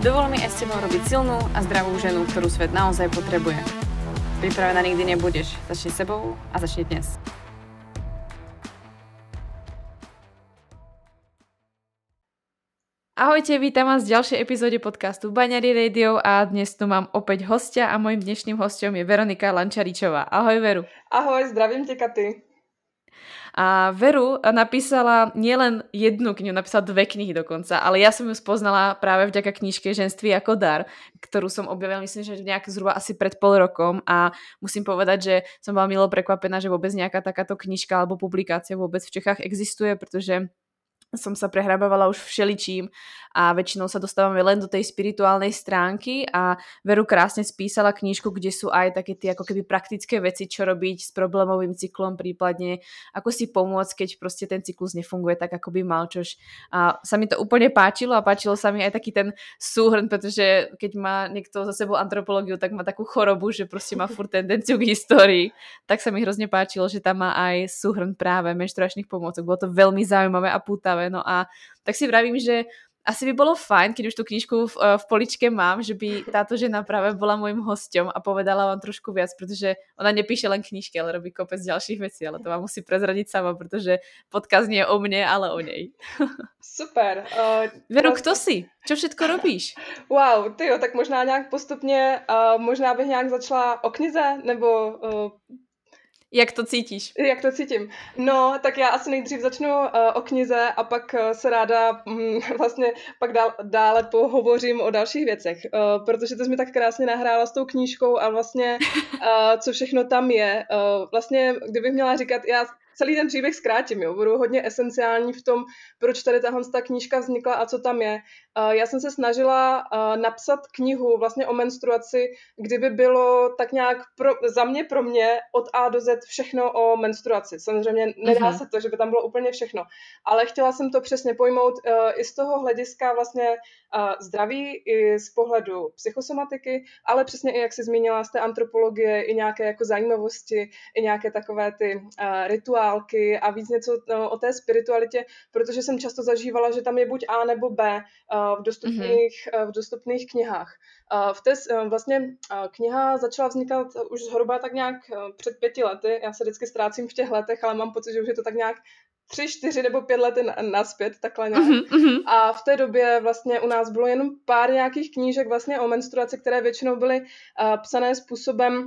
Dovol mi aj s tebou robiť silnú a zdravú ženu, ktorú svet naozaj potrebuje. Pripravená nikdy nebudeš. Začni sebou a začni dnes. Ahojte, vítam vás v ďalšej epizóde podcastu Baňary Radio a dnes tu mám opäť hostia a mojím dnešným hostem je Veronika Lančaričová. Ahoj Veru. Ahoj, zdravím tě Katy. A Veru napísala nielen jednu knihu, napísala dve knihy dokonca, ale ja som ju spoznala práve vďaka knižke Ženství ako dar, ktorú som objavila, myslím, že nejak zhruba asi pred pol rokom a musím povedať, že som bola milo prekvapená, že vôbec nejaká takáto knižka alebo publikácia vôbec v Čechách existuje, pretože som sa prehrabávala už všeličím a väčšinou sa dostávame len do tej spirituálnej stránky a Veru krásne spísala knížku, kde sú aj také tie ako keby praktické veci, čo robiť s problémovým cyklom, prípadne ako si pomôcť, keď proste ten cyklus nefunguje tak, ako by mal, čož a sa mi to úplne páčilo a páčilo sa mi aj taký ten súhrn, pretože keď má niekto za sebou antropológiu, tak má takú chorobu, že proste má furt tendenciu k histórii, tak sa mi hrozne páčilo, že tam má aj súhrn práve menštruačných pomôcok. Bolo to veľmi zaujímavé a pútavé, no a tak si vravím, že asi by bolo fajn, keď už tú knižku v, eh, v poličke mám, že by táto žena práve bola môjim hosťom a povedala vám trošku viac, pretože ona nepíše len knižky, ale robí kopec ďalších vecí, ale to vám musí prezradiť sama, protože podcast nie je o mne, ale o nej. Super. Uh, Veru, kto si? Čo všetko robíš? Wow, ty jo, tak možná nějak postupně, uh, možná bych nějak začala o knize, nebo uh, jak to cítíš? Jak to cítím? No, tak já asi nejdřív začnu uh, o knize a pak uh, se ráda um, vlastně pak dál, dále pohovořím o dalších věcech, uh, protože to jsi mi tak krásně nahrála s tou knížkou a vlastně uh, co všechno tam je. Uh, vlastně, kdybych měla říkat, já celý ten příběh zkrátím, jo. budu hodně esenciální v tom, proč tady tahle ta knížka vznikla a co tam je. Uh, já jsem se snažila uh, napsat knihu vlastně o menstruaci, kdyby bylo tak nějak pro, za mě, pro mě od A do Z všechno o menstruaci. Samozřejmě nedá mm-hmm. se to, že by tam bylo úplně všechno, ale chtěla jsem to přesně pojmout uh, i z toho hlediska vlastně zdraví, i z pohledu psychosomatiky, ale přesně i jak se zmínila z té antropologie, i nějaké jako zajímavosti, i nějaké takové ty rituály, války a víc něco no, o té spiritualitě, protože jsem často zažívala, že tam je buď A nebo B eh, v dostupných, mm-hmm. v dostupných knihách. Eh, v té vlastně kniha začala vznikat už zhruba tak nějak před pěti lety. Já se vždycky ztrácím v těch letech, ale mám pocit, že už je to tak nějak tři, čtyři nebo pět let naspět, takhle nějak. Mm-hmm. A v té době vlastně u nás bylo jenom pár nějakých knížek vlastně o menstruaci, které většinou byly uh, psané způsobem,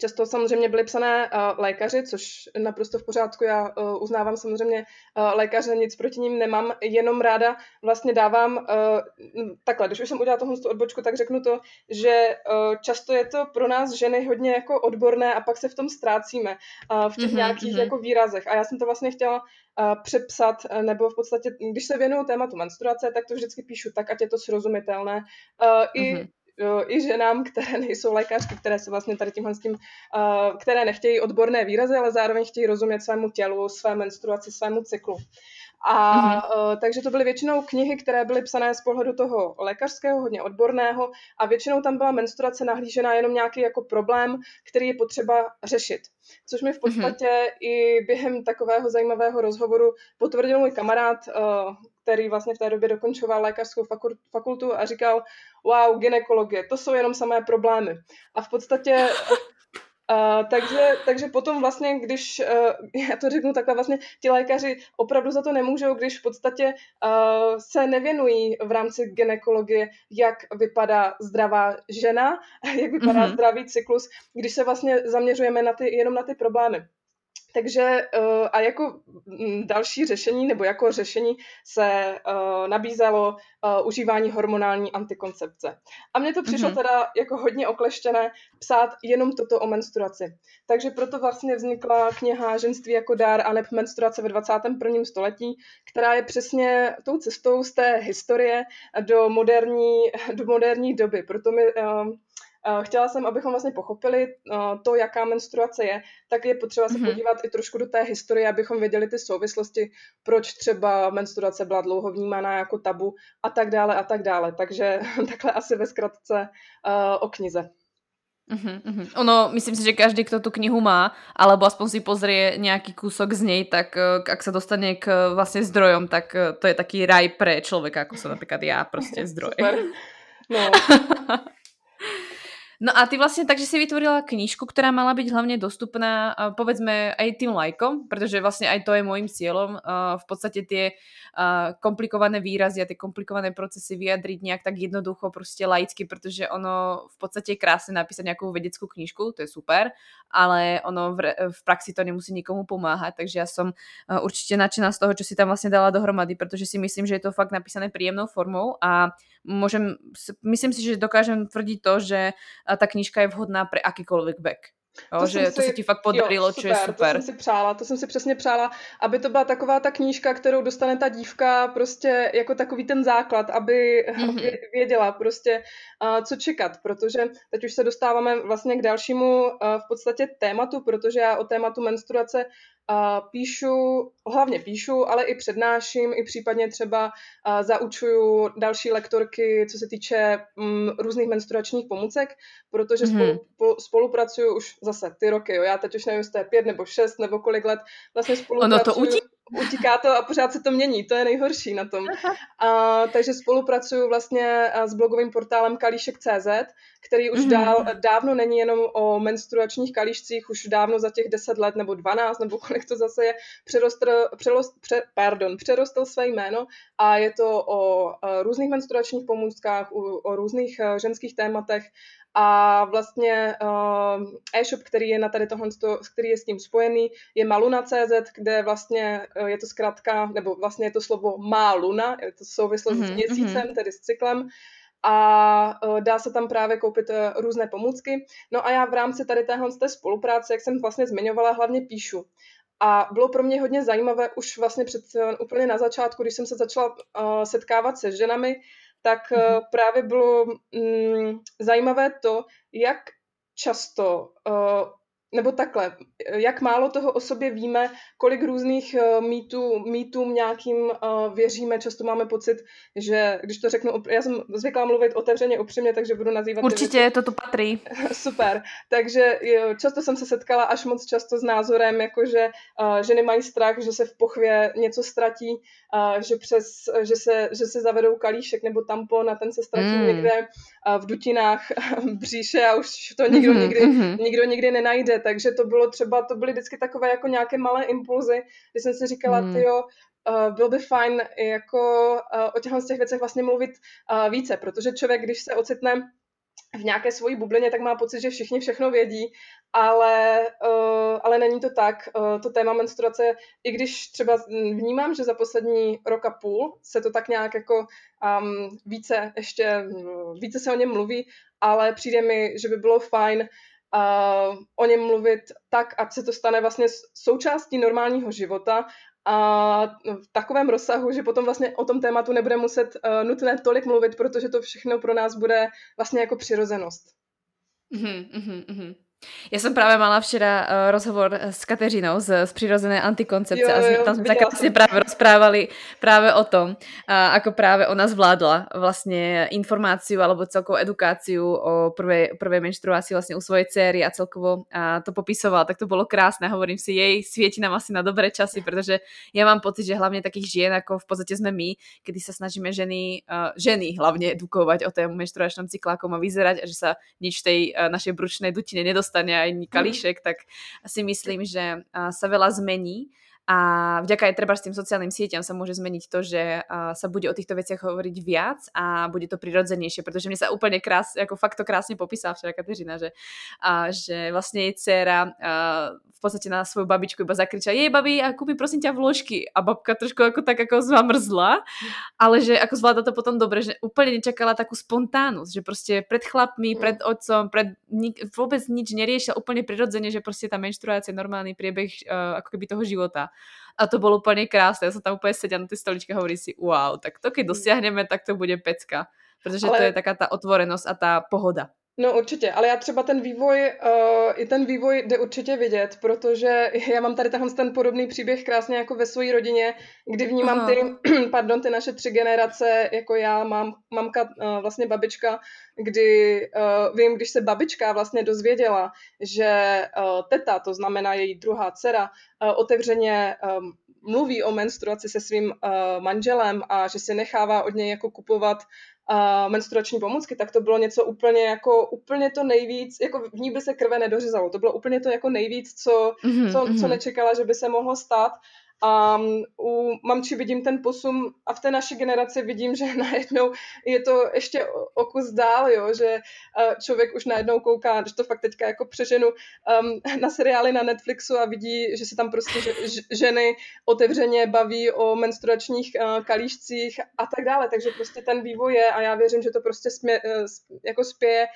Často samozřejmě byly psané uh, lékaři, což naprosto v pořádku. Já uh, uznávám samozřejmě uh, lékaře, nic proti ním nemám, jenom ráda vlastně dávám uh, takhle, když už jsem udělala tohle odbočku, tak řeknu to, že uh, často je to pro nás ženy hodně jako odborné a pak se v tom ztrácíme uh, v těch mm-hmm, nějakých mm-hmm. jako výrazech. A já jsem to vlastně chtěla uh, přepsat, nebo v podstatě, když se věnuju tématu menstruace, tak to vždycky píšu tak, ať je to srozumitelné. Uh, mm-hmm. I i ženám, které nejsou lékařky, které se vlastně tady tímhle s tím, uh, které nechtějí odborné výrazy, ale zároveň chtějí rozumět svému tělu, své menstruaci, svému cyklu. A mm-hmm. takže to byly většinou knihy, které byly psané z pohledu toho lékařského, hodně odborného a většinou tam byla menstruace nahlížená jenom nějaký jako problém, který je potřeba řešit. Což mi v mhm. podstatě mm-hmm. i během takového zajímavého rozhovoru potvrdil můj kamarád, uh, který vlastně v té době dokončoval lékařskou fakultu a říkal, wow, ginekologie, to jsou jenom samé problémy. A v podstatě Uh, takže, takže potom vlastně, když, uh, já to řeknu takhle, vlastně ti lékaři opravdu za to nemůžou, když v podstatě uh, se nevěnují v rámci ginekologie, jak vypadá zdravá žena, jak vypadá mm-hmm. zdravý cyklus, když se vlastně zaměřujeme na ty, jenom na ty problémy. Takže uh, a jako mm, další řešení, nebo jako řešení se uh, nabízelo uh, užívání hormonální antikoncepce. A mně to přišlo mm-hmm. teda jako hodně okleštěné psát jenom toto o menstruaci. Takže proto vlastně vznikla kniha Ženství jako dár a neb menstruace ve 21. století, která je přesně tou cestou z té historie do moderní, do moderní doby. Proto mi chtěla jsem, abychom vlastně pochopili to, jaká menstruace je, tak je potřeba se mm-hmm. podívat i trošku do té historie, abychom věděli ty souvislosti, proč třeba menstruace byla dlouho vnímána jako tabu a tak dále a tak dále. Takže takhle asi ve zkratce uh, o knize. Uh-huh, uh-huh. Ono, myslím si, že každý, kto tu knihu má, alebo aspoň si pozrie nejaký kúsok z nej, tak uh, ak sa dostane k uh, vlastne zdrojom, tak to je taký raj pre človeka, ako som napríklad ja, prostě zdroj. Super. No. No a ty vlastne takže si vytvorila knižku, ktorá mala byť hlavne dostupná povedzme aj tým lajkom, pretože vlastne aj to je môjim cieľom v podstate tie komplikované výrazy a tie komplikované procesy vyjadriť nejak tak jednoducho prostě laicky, protože ono v podstate je krásne napísať nejakú vedeckú knižku, to je super, ale ono v, v praxi to nemusí nikomu pomáhať, takže ja som určite nadšená z toho, čo si tam vlastne dala dohromady, protože si myslím, že je to fakt napísané príjemnou formou a môžem, myslím si, že dokážem tvrdiť to, že ta knížka je vhodná pre akýkoľvek vek. Jo, to že si, to se ti fakt podarilo, jo, super, je super. To jsem si přála, to jsem si přesně přála, aby to byla taková ta knížka, kterou dostane ta dívka prostě jako takový ten základ, aby mm-hmm. věděla prostě, uh, co čekat, protože teď už se dostáváme vlastně k dalšímu uh, v podstatě tématu, protože já o tématu menstruace a píšu, hlavně píšu, ale i přednáším, i případně třeba zaučuju další lektorky, co se týče mm, různých menstruačních pomůcek, protože mm-hmm. spolu, po, spolupracuju už zase ty roky, jo. já teď už nevím, jestli to je pět nebo šest nebo kolik let, vlastně spolupracuju. Ono to utí utíká to a pořád se to mění, to je nejhorší na tom. A, takže spolupracuju vlastně s blogovým portálem kalíšek.cz, který už mm-hmm. dál, dávno není jenom o menstruačních kalíšcích, už dávno za těch 10 let nebo 12, nebo kolik to zase je, přerostl, přerost, pře, pardon, přerostl své jméno a je to o, různých menstruačních pomůckách, o, o různých ženských tématech a vlastně uh, e-shop, který je na tady tohle, který je s tím spojený, je maluna.cz, kde vlastně uh, je to zkrátka, nebo vlastně je to slovo má luna, je to souvislost mm-hmm, s měsícem, mm-hmm. tedy s cyklem, a uh, dá se tam právě koupit uh, různé pomůcky. No a já v rámci tady téhle té spolupráce, jak jsem vlastně zmiňovala, hlavně píšu. A bylo pro mě hodně zajímavé už vlastně před, uh, úplně na začátku, když jsem se začala uh, setkávat se ženami, tak mm-hmm. právě bylo mm, zajímavé to, jak často uh, nebo takhle, jak málo toho o sobě víme, kolik různých uh, mýtů, mýtům nějakým uh, věříme, často máme pocit, že když to řeknu, já jsem zvyklá mluvit otevřeně, upřímně, takže budu nazývat... Určitě, to tu patří. Super, takže jo, často jsem se setkala až moc často s názorem, jako že uh, ženy mají strach, že se v pochvě něco ztratí, že, přes, že, se, že se zavedou kalíšek nebo tampon a ten se ztratí mm. někde v dutinách bříše a už to nikdo, mm-hmm, nikdy, mm-hmm. nikdo nikdy nenajde takže to bylo třeba, to byly vždycky takové jako nějaké malé impulzy, kdy jsem si říkala, hmm. jo, uh, byl by fajn jako uh, o těchto těch věcech vlastně mluvit uh, více, protože člověk, když se ocitne v nějaké svojí bublině, tak má pocit, že všichni všechno vědí, ale, uh, ale není to tak. Uh, to téma menstruace, i když třeba vnímám, že za poslední rok a půl se to tak nějak jako um, více ještě, více se o něm mluví, ale přijde mi, že by bylo fajn uh, o něm mluvit tak, ať se to stane vlastně součástí normálního života a v takovém rozsahu, že potom vlastně o tom tématu nebude muset uh, nutné tolik mluvit, protože to všechno pro nás bude vlastně jako přirozenost. Mm-hmm, mm-hmm. Já jsem právě mala včera uh, rozhovor s Kateřinou z, z přirozené antikoncepce jo, jo, a tam jsme tak krásně právě rozprávali právě o tom, uh, ako právě ona zvládla vlastně informáciu alebo celkovou edukáciu o prvé, prvé vlastně u svojej dcery a celkovo uh, to popisovala, tak to bylo krásné. Hovorím si, jej světí nám asi na dobré časy, protože já mám pocit, že hlavně takých žien, jako v podstatě jsme my, kdy se snažíme ženy, uh, ženy hlavně edukovat o tom menštruačnom cyklákom a vyzerať a že sa nič v tej uh, našej bručnej dutine nedostane dostane aj kalíšek, tak si myslím, že sa veľa zmení A vďaka aj treba s tým sociálnym sieťam sa môže zmeniť to, že sa bude o týchto veciach hovoriť viac a bude to prirodzenejšie, pretože mne sa úplne krás, ako fakt to krásne popísala včera Kateřina, že, uh, že vlastne jej dcera uh, v podstate na svoju babičku iba zakriča, jej babi, a kúpi prosím ťa vložky. A babka trošku ako tak ako zamrzla, ale že ako zvláda to potom dobre, že úplne nečakala takú spontánnosť, že proste pred chlapmi, pred otcom, pred nik, vôbec nič neriešila úplne prirodzene, že proste tá menštruácia je normálny priebeh uh, ako keby toho života. A to bolo úplne krásne. Ja som tam úplne sedia na tej stoličke a hovorí si, wow, tak to keď dosiahneme, tak to bude pecka. Protože Ale... to je taká tá otvorenosť a tá pohoda. No určitě, ale já třeba ten vývoj, uh, i ten vývoj jde určitě vidět, protože já mám tady tenhle ten podobný příběh krásně jako ve své rodině, kdy vnímám Aha. ty, pardon, ty naše tři generace, jako já, mám, mamka, uh, vlastně babička, kdy uh, vím, když se babička vlastně dozvěděla, že uh, teta, to znamená její druhá dcera, uh, otevřeně um, mluví o menstruaci se svým uh, manželem a že si nechává od něj jako kupovat uh, menstruační pomůcky, tak to bylo něco úplně jako, úplně to nejvíc, jako v ní by se krve nedořezalo, to bylo úplně to jako nejvíc, co, mm-hmm, co, mm-hmm. co nečekala, že by se mohlo stát a u mamči vidím ten posun a v té naší generaci vidím, že najednou je to ještě o kus dál, jo, že člověk už najednou kouká, když to fakt teďka jako přeženu um, na seriály na Netflixu a vidí, že se tam prostě ženy otevřeně baví o menstruačních kalíšcích a tak dále, takže prostě ten vývoj je a já věřím, že to prostě smě, uh, jako spěje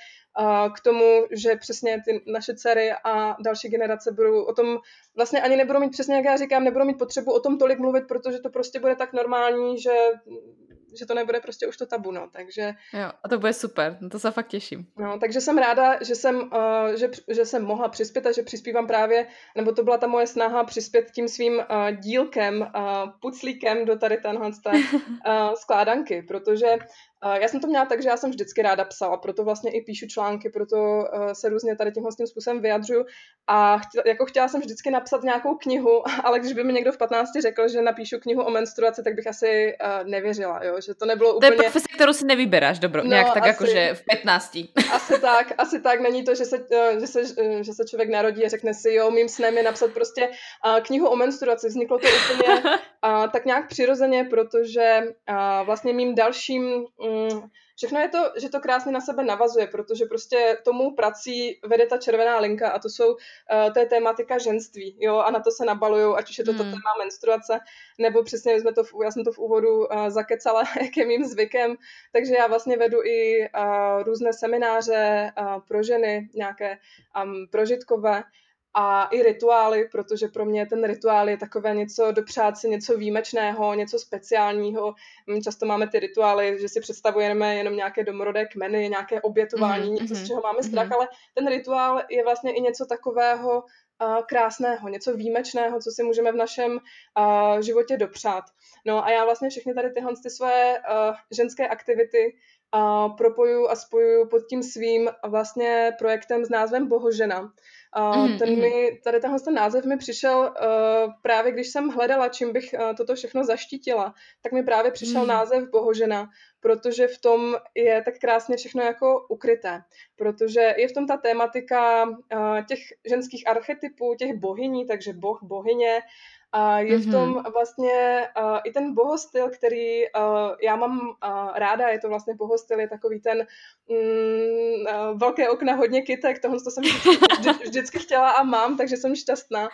k tomu, že přesně ty naše dcery a další generace budou o tom, vlastně ani nebudou mít přesně, jak já říkám, nebudou mít potřebu o tom tolik mluvit, protože to prostě bude tak normální, že že to nebude prostě už to tabu, no, takže... Jo, a to bude super, no to se fakt těším. No, takže jsem ráda, že jsem, uh, že, že jsem mohla přispět a že přispívám právě, nebo to byla ta moje snaha přispět tím svým uh, dílkem, uh, puclíkem do tady tenhle té uh, skládanky, protože já jsem to měla tak, že já jsem vždycky ráda psala, proto vlastně i píšu články, proto uh, se různě tady tímhle tím způsobem vyjadřuju a chtěla, jako chtěla jsem vždycky napsat nějakou knihu, ale když by mi někdo v 15 řekl, že napíšu knihu o menstruaci, tak bych asi uh, nevěřila, jo, že to nebylo úplně... To je profese, kterou si nevybíráš, dobro, no, nějak tak jako, že v 15. Asi tak, asi tak, není to, že se, uh, že se, že se člověk narodí a řekne si, jo, mým snem je napsat prostě knihu o menstruaci, vzniklo to úplně tak nějak přirozeně, protože vlastně mým dalším mm, všechno je to, že to krásně na sebe navazuje, protože prostě tomu prací vede ta červená linka a to jsou, uh, to je tématika ženství, jo, a na to se nabalují, ať už je to hmm. to téma menstruace, nebo přesně jsme to, v, já jsem to v úvodu uh, zakecala, jak je mým zvykem, takže já vlastně vedu i uh, různé semináře uh, pro ženy, nějaké um, prožitkové, a i rituály, protože pro mě ten rituál je takové něco dopřát si něco výjimečného, něco speciálního. My často máme ty rituály, že si představujeme jenom nějaké domorodé kmeny, nějaké obětování, mm-hmm, něco, z čeho máme strach, mm-hmm. ale ten rituál je vlastně i něco takového uh, krásného, něco výjimečného, co si můžeme v našem uh, životě dopřát. No a já vlastně všechny tady tyhle ty své uh, ženské aktivity uh, propoju a spojuju pod tím svým vlastně projektem s názvem Bohožena. Uh, ten mm-hmm. mi, tady tenhle ten název mi přišel uh, právě, když jsem hledala, čím bych uh, toto všechno zaštítila, tak mi právě přišel mm. název Bohožena, protože v tom je tak krásně všechno jako ukryté, protože je v tom ta tématika uh, těch ženských archetypů, těch bohyní, takže boh, bohyně, a je v tom mm-hmm. vlastně uh, i ten bohostyl, který uh, já mám uh, ráda, je to vlastně bohostyl, je takový ten mm, uh, velké okna, hodně kytek, tohle to jsem vždy, vždycky chtěla a mám, takže jsem šťastná.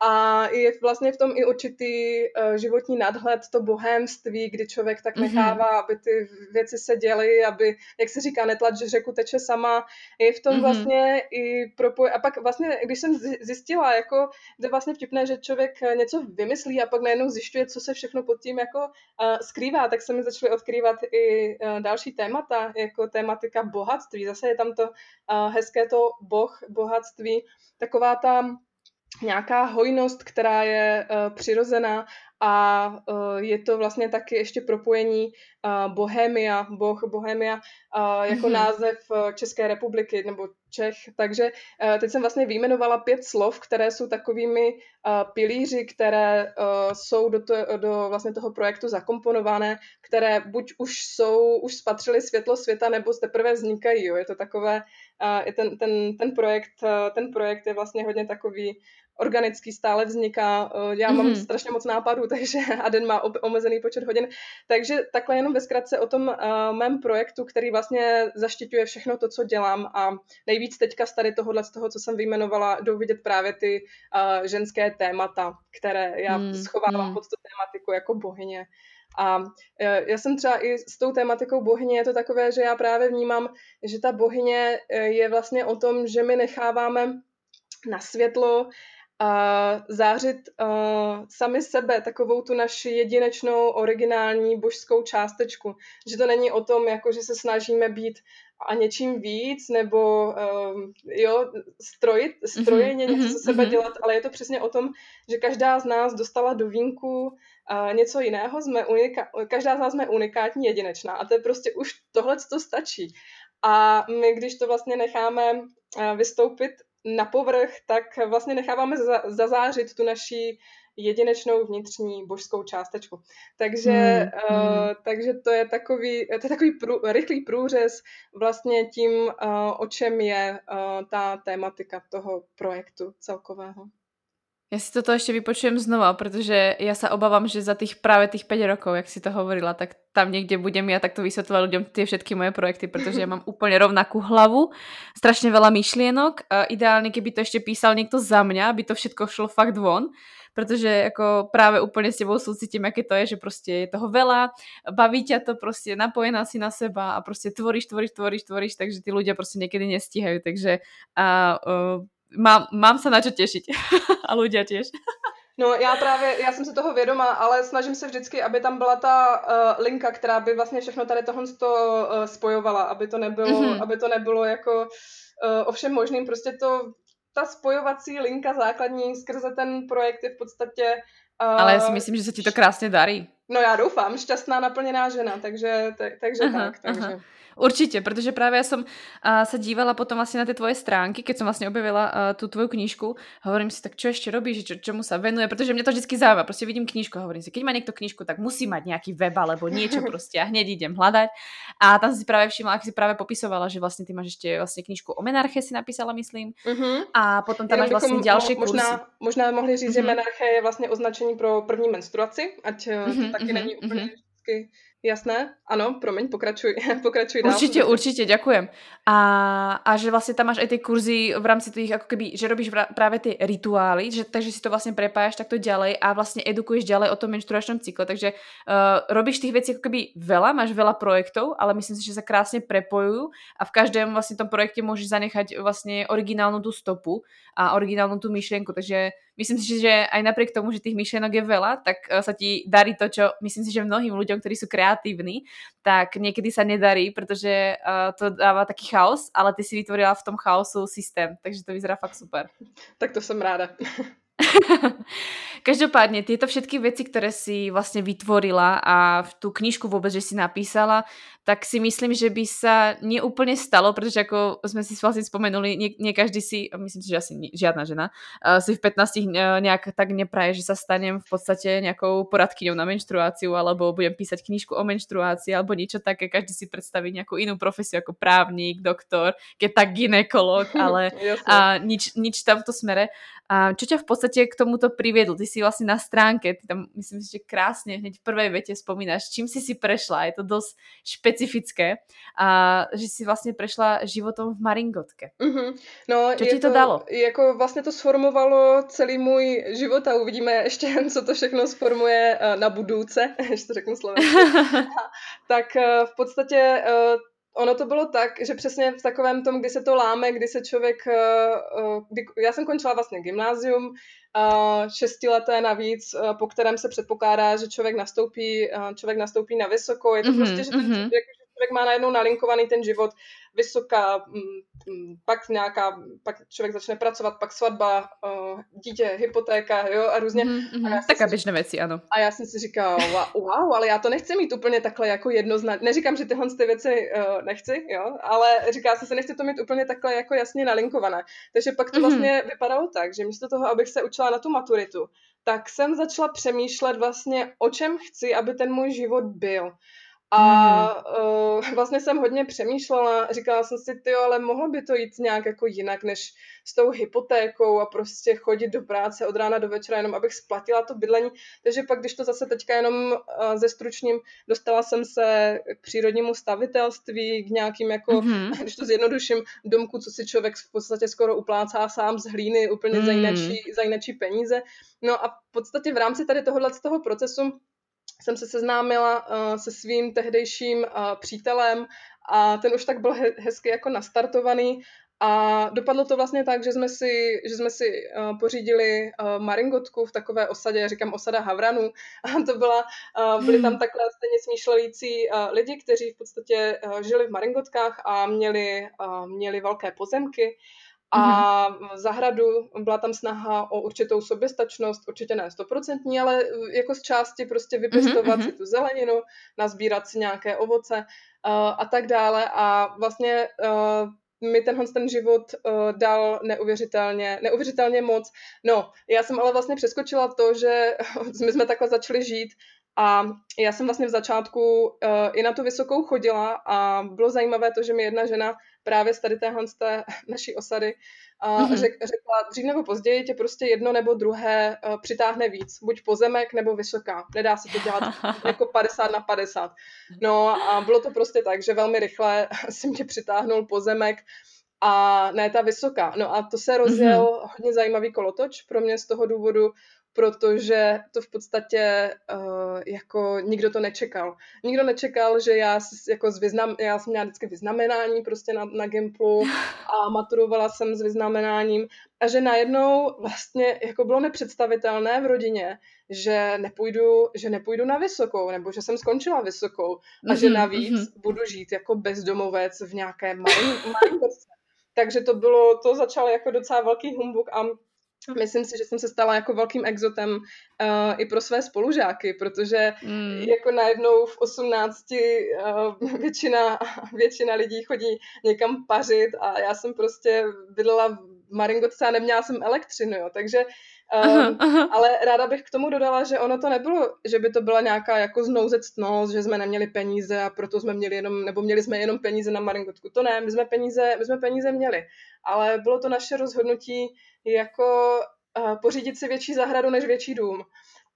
A je vlastně v tom i určitý uh, životní nadhled, to bohémství, kdy člověk tak mhm. nechává, mm-hmm. aby ty věci se děly, aby, jak se říká, netlač, že řeku teče sama. Je v tom mm-hmm. vlastně i propoj... A pak vlastně, když jsem zjistila, jako, je vlastně vtipné, že člověk něco vymyslí a pak najednou zjišťuje, co se všechno pod tím jako uh, skrývá, tak se mi začaly odkrývat i uh, další témata, jako tématika bohatství. Zase je tam to uh, hezké to boh, bohatství, taková ta nějaká hojnost, která je uh, přirozená a uh, je to vlastně taky ještě propojení uh, Bohemia, boh Bohemia uh, jako mm-hmm. název České republiky nebo Čech. Takže uh, teď jsem vlastně vyjmenovala pět slov, které jsou takovými uh, pilíři, které uh, jsou do, to, do vlastně toho projektu zakomponované, které buď už jsou, už spatřili světlo světa, nebo teprve vznikají. Jo. Je to takové, uh, je ten, ten, ten, projekt, uh, ten projekt je vlastně hodně takový organický stále vzniká. Eh, já mám mm-hmm. strašně moc nápadů, takže a den má omezený počet hodin. Takže takhle jenom ve zkratce o tom uh, mém projektu, který vlastně zaštiťuje všechno to, co dělám a nejvíc teďka z tady tohohle, z toho, co jsem vyjmenovala, jdou vidět právě ty uh, ženské témata, které já mm, schovávám mm. pod tu tématiku jako bohyně. A já jsem třeba i s tou tématikou bohyně, je to takové, že já právě vnímám, že ta bohyně je vlastně o tom, že my necháváme na světlo a zářit uh, sami sebe, takovou tu naši jedinečnou, originální božskou částečku. Že to není o tom, jako že se snažíme být a něčím víc, nebo um, jo, strojit, strojeně mm-hmm, něco ze sebe mm-hmm. dělat, ale je to přesně o tom, že každá z nás dostala do vínku uh, něco jiného, jsme unika- každá z nás jsme unikátní, jedinečná a to je prostě už tohle, co to stačí. A my, když to vlastně necháme uh, vystoupit na povrch, tak vlastně necháváme za, zazářit tu naší jedinečnou vnitřní božskou částečku. Takže, hmm, uh, takže to je takový, to je takový prů, rychlý průřez vlastně tím, uh, o čem je uh, ta tématika toho projektu celkového. Ja si toto ešte vypočujem znova, pretože ja sa obávam, že za tých práve tých 5 rokov, jak si to hovorila, tak tam niekde budem ja takto vysvetľovať ľuďom tie všetky moje projekty, pretože ja mám úplne rovnakú hlavu, strašne veľa myšlienok. A ideálne, keby to ešte písal niekto za mňa, aby to všetko šlo fakt von, protože jako právě úplně s tebou súcitím, jaké to je, že prostě je toho veľa, baví ťa to prostě, napojená si na seba a prostě tvoríš, tvoríš, tvoríš, tvoríš, takže ty ľudia prostě někdy nestíhajú, takže a, uh, mám, mám se na čo těšit. a ľudia tiež. No já právě, já jsem se toho vědoma, ale snažím se vždycky, aby tam byla ta uh, linka, která by vlastně všechno tady tohle to, uh, spojovala, aby to nebylo, mm-hmm. aby to nebylo jako uh, ovšem možným, prostě to, ta spojovací linka základní skrze ten projekt je v podstatě Uh, Ale já si myslím, že se ti to krásně darí. No já doufám, šťastná naplněná žena, takže, tak, takže aha, tak. Takže. Aha. Určitě, protože právě já jsem uh, se dívala potom vlastně na ty tvoje stránky, keď jsem vlastně objevila uh, tu tvoju knížku, hovorím si, tak čo ještě robíš, čo, čemu se venuje, protože mě to vždycky zajímá, prostě vidím knížku, hovorím si, keď má někdo knížku, tak musí mít nějaký web alebo něco prostě a hned idem hledat. A tam si právě všimla, jak si právě popisovala, že vlastně ty máš ještě vlastně knížku o menarche si napísala, myslím. Uh-huh. A potom tam máš vlastně další kurzy. Možná, možná mohli říct, uh-huh. že mhm. menarche je vlastně označení pro první menstruaci, ať uh-huh, to taky uh-huh, není úplně uh-huh vždycky Jasné, ano, promiň, pokračuj, pokračuj dál. Určitě, určitě, ďakujem. A, a že vlastně tam máš aj ty kurzy v rámci těch, jako keby, že robíš právě ty rituály, že, takže si to vlastně prepájaš takto ďalej a vlastně edukuješ ďalej o tom menštruačnom cykle, takže uh, robíš tých věcí jako keby veľa, máš veľa projektov, ale myslím si, že se krásně prepojujú a v každém vlastně tom projekte můžeš zanechať vlastně originálnu tu stopu a originálnu tu myšlenku, takže myslím si, že aj napriek tomu, že tých myšlenok je veľa, tak uh, sa ti darí to, čo myslím si, že mnohým ľuďom, ktorí sú kreatívni, tak niekedy sa nedarí, protože uh, to dáva taký chaos, ale ty si vytvorila v tom chaosu systém, takže to vyzerá fakt super. Tak to jsem ráda. Každopádně, tyto všetky věci, které si vlastně vytvorila a v tu knížku vůbec, že si napísala, tak si myslím, že by sa neúplne stalo, protože jako jsme si vlastně spomenuli, nie, nie každý si, myslím si, že asi žiadna žena, uh, si v 15 uh, nejak tak nepraje, že sa stanem v podstate nejakou poradkyňou na menštruáciu, alebo budem písať knížku o menštruácii, alebo niečo také. Každý si predstaví nejakú inú profesiu ako právnik, doktor, keď tak ginekolog, ale a nič, nič tam v to smere. A čo ťa v podstate k tomuto priviedlo? Ty si vlastne na stránke, ty tam myslím si, že krásne hneď v prvej vete spomínaš, čím si si prešla. Je to dosť špeciálne specifické a že si vlastně prešla životom v Maringotke. Mm-hmm. No, Co ti to, to dalo? Jako vlastně to sformovalo celý můj život a uvidíme ještě, co to všechno sformuje eh, na budouce, ještě to řeknu slovensky. tak eh, v podstatě eh, ono to bylo tak, že přesně v takovém tom, kdy se to láme, kdy se člověk, kdy, já jsem končila vlastně gymnázium, šestileté navíc, po kterém se předpokládá, že člověk nastoupí, člověk nastoupí na vysoko. Je to mm-hmm, prostě, že ten mm-hmm. člověk, člověk má najednou nalinkovaný ten život vysoká, mm, mm, pak nějaká, pak člověk začne pracovat, pak svatba, uh, dítě, hypotéka, jo, a různě. Mm-hmm, a Taká běžné věci, ano. A já jsem si říkala, wow, ale já to nechci mít úplně takhle jako jednoznačně. Neříkám, že tyhle ty věci uh, nechci, jo, ale říká jsem si, nechci to mít úplně takhle jako jasně nalinkované. Takže pak to mm-hmm. vlastně vypadalo tak, že místo toho, abych se učila na tu maturitu, tak jsem začala přemýšlet vlastně, o čem chci, aby ten můj život byl. A uh, vlastně jsem hodně přemýšlela, říkala jsem si, ty, ale mohlo by to jít nějak jako jinak, než s tou hypotékou a prostě chodit do práce od rána do večera, jenom abych splatila to bydlení. Takže pak, když to zase teďka jenom uh, ze stručním, dostala jsem se k přírodnímu stavitelství, k nějakým jako, mm-hmm. když to zjednoduším, domku, co si člověk v podstatě skoro uplácá sám z hlíny, úplně mm. za, jináčí, za jináčí peníze. No a v podstatě v rámci tady tohohle z toho procesu jsem se seznámila uh, se svým tehdejším uh, přítelem a ten už tak byl he- hezky jako nastartovaný a dopadlo to vlastně tak, že jsme si, že jsme si uh, pořídili uh, maringotku v takové osadě, já říkám osada Havranu, a to byla, uh, byli tam hmm. takhle stejně smýšlející uh, lidi, kteří v podstatě uh, žili v maringotkách a měli, uh, měli velké pozemky a mm-hmm. zahradu byla tam snaha o určitou soběstačnost, určitě ne stoprocentní, ale jako z části prostě vypěstovat mm-hmm. si tu zeleninu, nazbírat si nějaké ovoce uh, a tak dále a vlastně uh, mi tenhle ten život uh, dal neuvěřitelně, neuvěřitelně moc. No, já jsem ale vlastně přeskočila to, že my jsme takhle začali žít a já jsem vlastně v začátku uh, i na tu vysokou chodila a bylo zajímavé to, že mi jedna žena právě z tady téhle z té naší osady uh, mm-hmm. řek, řekla, dřív nebo později tě prostě jedno nebo druhé uh, přitáhne víc, buď pozemek nebo vysoká. Nedá se to dělat jako 50 na 50. No a bylo to prostě tak, že velmi rychle si mě přitáhnul pozemek a ne ta vysoká. No a to se rozjel mm-hmm. hodně zajímavý kolotoč pro mě z toho důvodu, protože to v podstatě uh, jako nikdo to nečekal. Nikdo nečekal, že já jako z vyznam, já jsem měla vždycky vyznamenání prostě na, na Gimplu a maturovala jsem s vyznamenáním a že najednou vlastně jako bylo nepředstavitelné v rodině, že nepůjdu, že nepůjdu na vysokou, nebo že jsem skončila vysokou a mm-hmm, že mhm, navíc mm-hmm. budu žít jako bezdomovec v nějaké malé Takže to bylo, to začalo jako docela velký humbuk a Myslím si, že jsem se stala jako velkým exotem uh, i pro své spolužáky, protože mm. jako najednou v 18 uh, většina, většina lidí chodí někam pařit a já jsem prostě bydlela v Maringotce a neměla jsem elektřinu, jo, takže um, aha, aha. ale ráda bych k tomu dodala, že ono to nebylo, že by to byla nějaká jako znouzectnost, že jsme neměli peníze a proto jsme měli jenom, nebo měli jsme jenom peníze na Maringotku. To ne, my jsme peníze, my jsme peníze měli, ale bylo to naše rozhodnutí jako uh, pořídit si větší zahradu než větší dům.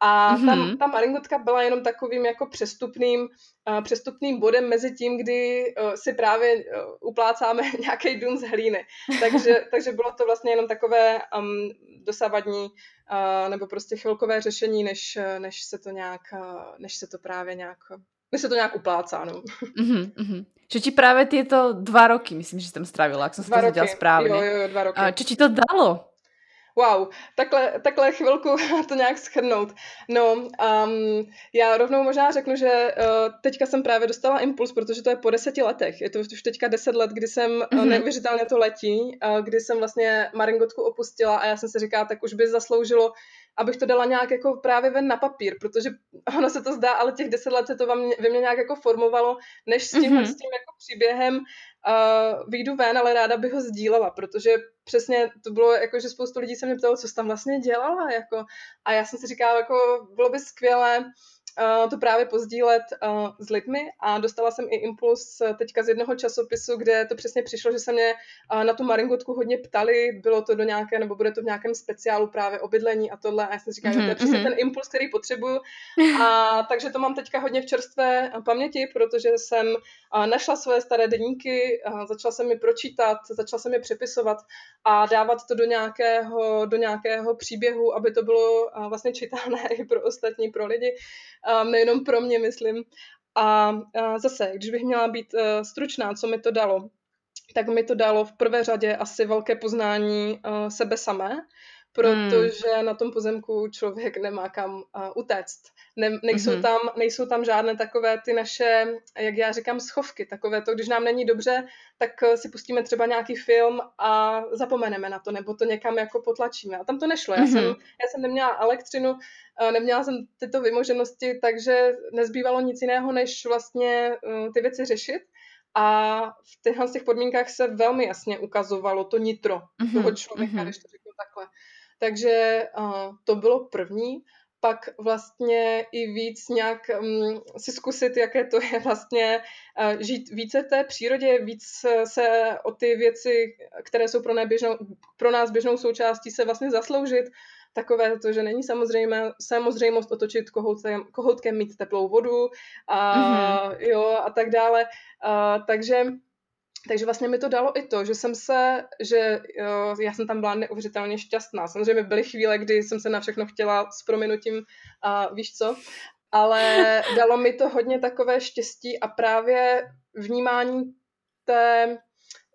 A mm-hmm. tam, ta maringotka byla jenom takovým jako přestupným, uh, přestupným bodem mezi tím, kdy uh, si právě uh, uplácáme nějaký dům z hlíny. Takže, takže bylo to vlastně jenom takové um, dosavadní uh, nebo prostě chvilkové řešení, než, než se to nějak, uh, než se to právě nějak než se to nějak uplácá, no. Mm-hmm, mm-hmm. Čo ti právě tyto dva roky, myslím, že jsem strávila, jak jsem si to roky. správně. Jo, jo, dva roky. Čo ti to dalo? Wow, takhle, takhle chvilku to nějak schrnout. No, um, já rovnou možná řeknu, že uh, teďka jsem právě dostala impuls, protože to je po deseti letech. Je to už teďka deset let, kdy jsem mm-hmm. neuvěřitelně to letí, uh, kdy jsem vlastně Maringotku opustila a já jsem si říkala, tak už by zasloužilo abych to dala nějak jako právě ven na papír, protože ono se to zdá, ale těch deset let se to ve mě, ve mě nějak jako formovalo, než s tím, mm-hmm. s tím jako příběhem uh, vyjdu ven, ale ráda bych ho sdílela, protože přesně to bylo jako, že spoustu lidí se mě ptalo, co jsi tam vlastně dělala, jako, a já jsem si říkala, jako bylo by skvělé uh, to právě pozdílet uh, s lidmi a dostala jsem i impuls teďka z jednoho časopisu, kde to přesně přišlo, že se mě uh, na tu maringotku hodně ptali, bylo to do nějaké, nebo bude to v nějakém speciálu právě o bydlení a tohle a já jsem říkala, mm-hmm. že to je mhm, přesně mhm. ten impuls, který potřebuju a takže to mám teďka hodně v čerstvé paměti, protože jsem uh, našla svoje staré deníky, uh, začala jsem mi pročítat, začala jsem mi přepisovat a dávat to do nějakého, do nějakého příběhu, aby to bylo uh, vlastně čitelné i pro ostatní, pro lidi um, nejenom pro mě, myslím. A uh, zase, když bych měla být uh, stručná, co mi to dalo, tak mi to dalo v prvé řadě asi velké poznání uh, sebe samé, protože hmm. na tom pozemku člověk nemá kam uh, utéct. Ne, nejsou, mm-hmm. tam, nejsou tam žádné takové ty naše, jak já říkám, schovky. Takové to, když nám není dobře, tak si pustíme třeba nějaký film a zapomeneme na to, nebo to někam jako potlačíme. A tam to nešlo. Já, mm-hmm. jsem, já jsem neměla elektřinu, neměla jsem tyto vymoženosti, takže nezbývalo nic jiného, než vlastně uh, ty věci řešit. A v těchto těch podmínkách se velmi jasně ukazovalo to nitro mm-hmm. toho člověka, mm-hmm. když to řeknu takhle. Takže uh, to bylo první. Pak vlastně i víc nějak um, si zkusit, jaké to je vlastně uh, žít více v té přírodě, víc se o ty věci, které jsou pro, běžnou, pro nás běžnou součástí, se vlastně zasloužit. Takové to, že není samozřejmé, samozřejmost otočit kohoutkem, kohoutkem mít teplou vodu a, mm-hmm. jo, a tak dále. Uh, takže takže vlastně mi to dalo i to, že jsem se, že jo, já jsem tam byla neuvěřitelně šťastná. Samozřejmě byly chvíle, kdy jsem se na všechno chtěla s prominutím a víš co, ale dalo mi to hodně takové štěstí a právě vnímání té,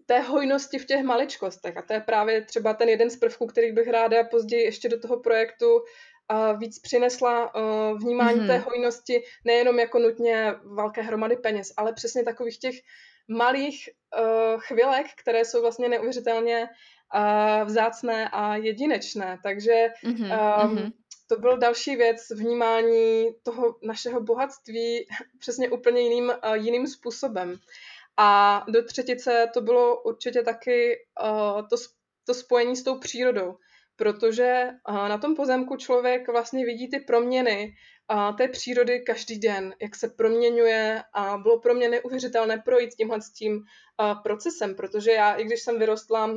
té hojnosti v těch maličkostech. A to je právě třeba ten jeden z prvků, který bych ráda později ještě do toho projektu a víc přinesla uh, vnímání mm-hmm. té hojnosti nejenom jako nutně velké hromady peněz, ale přesně takových těch malých uh, chvilek, které jsou vlastně neuvěřitelně uh, vzácné a jedinečné. Takže mm-hmm, um, to byl další věc vnímání toho našeho bohatství přesně úplně jiným, uh, jiným způsobem. A do třetice to bylo určitě taky uh, to, to spojení s tou přírodou, protože uh, na tom pozemku člověk vlastně vidí ty proměny a té přírody každý den, jak se proměňuje a bylo pro mě neuvěřitelné projít tímhle s tím procesem, protože já, i když jsem vyrostla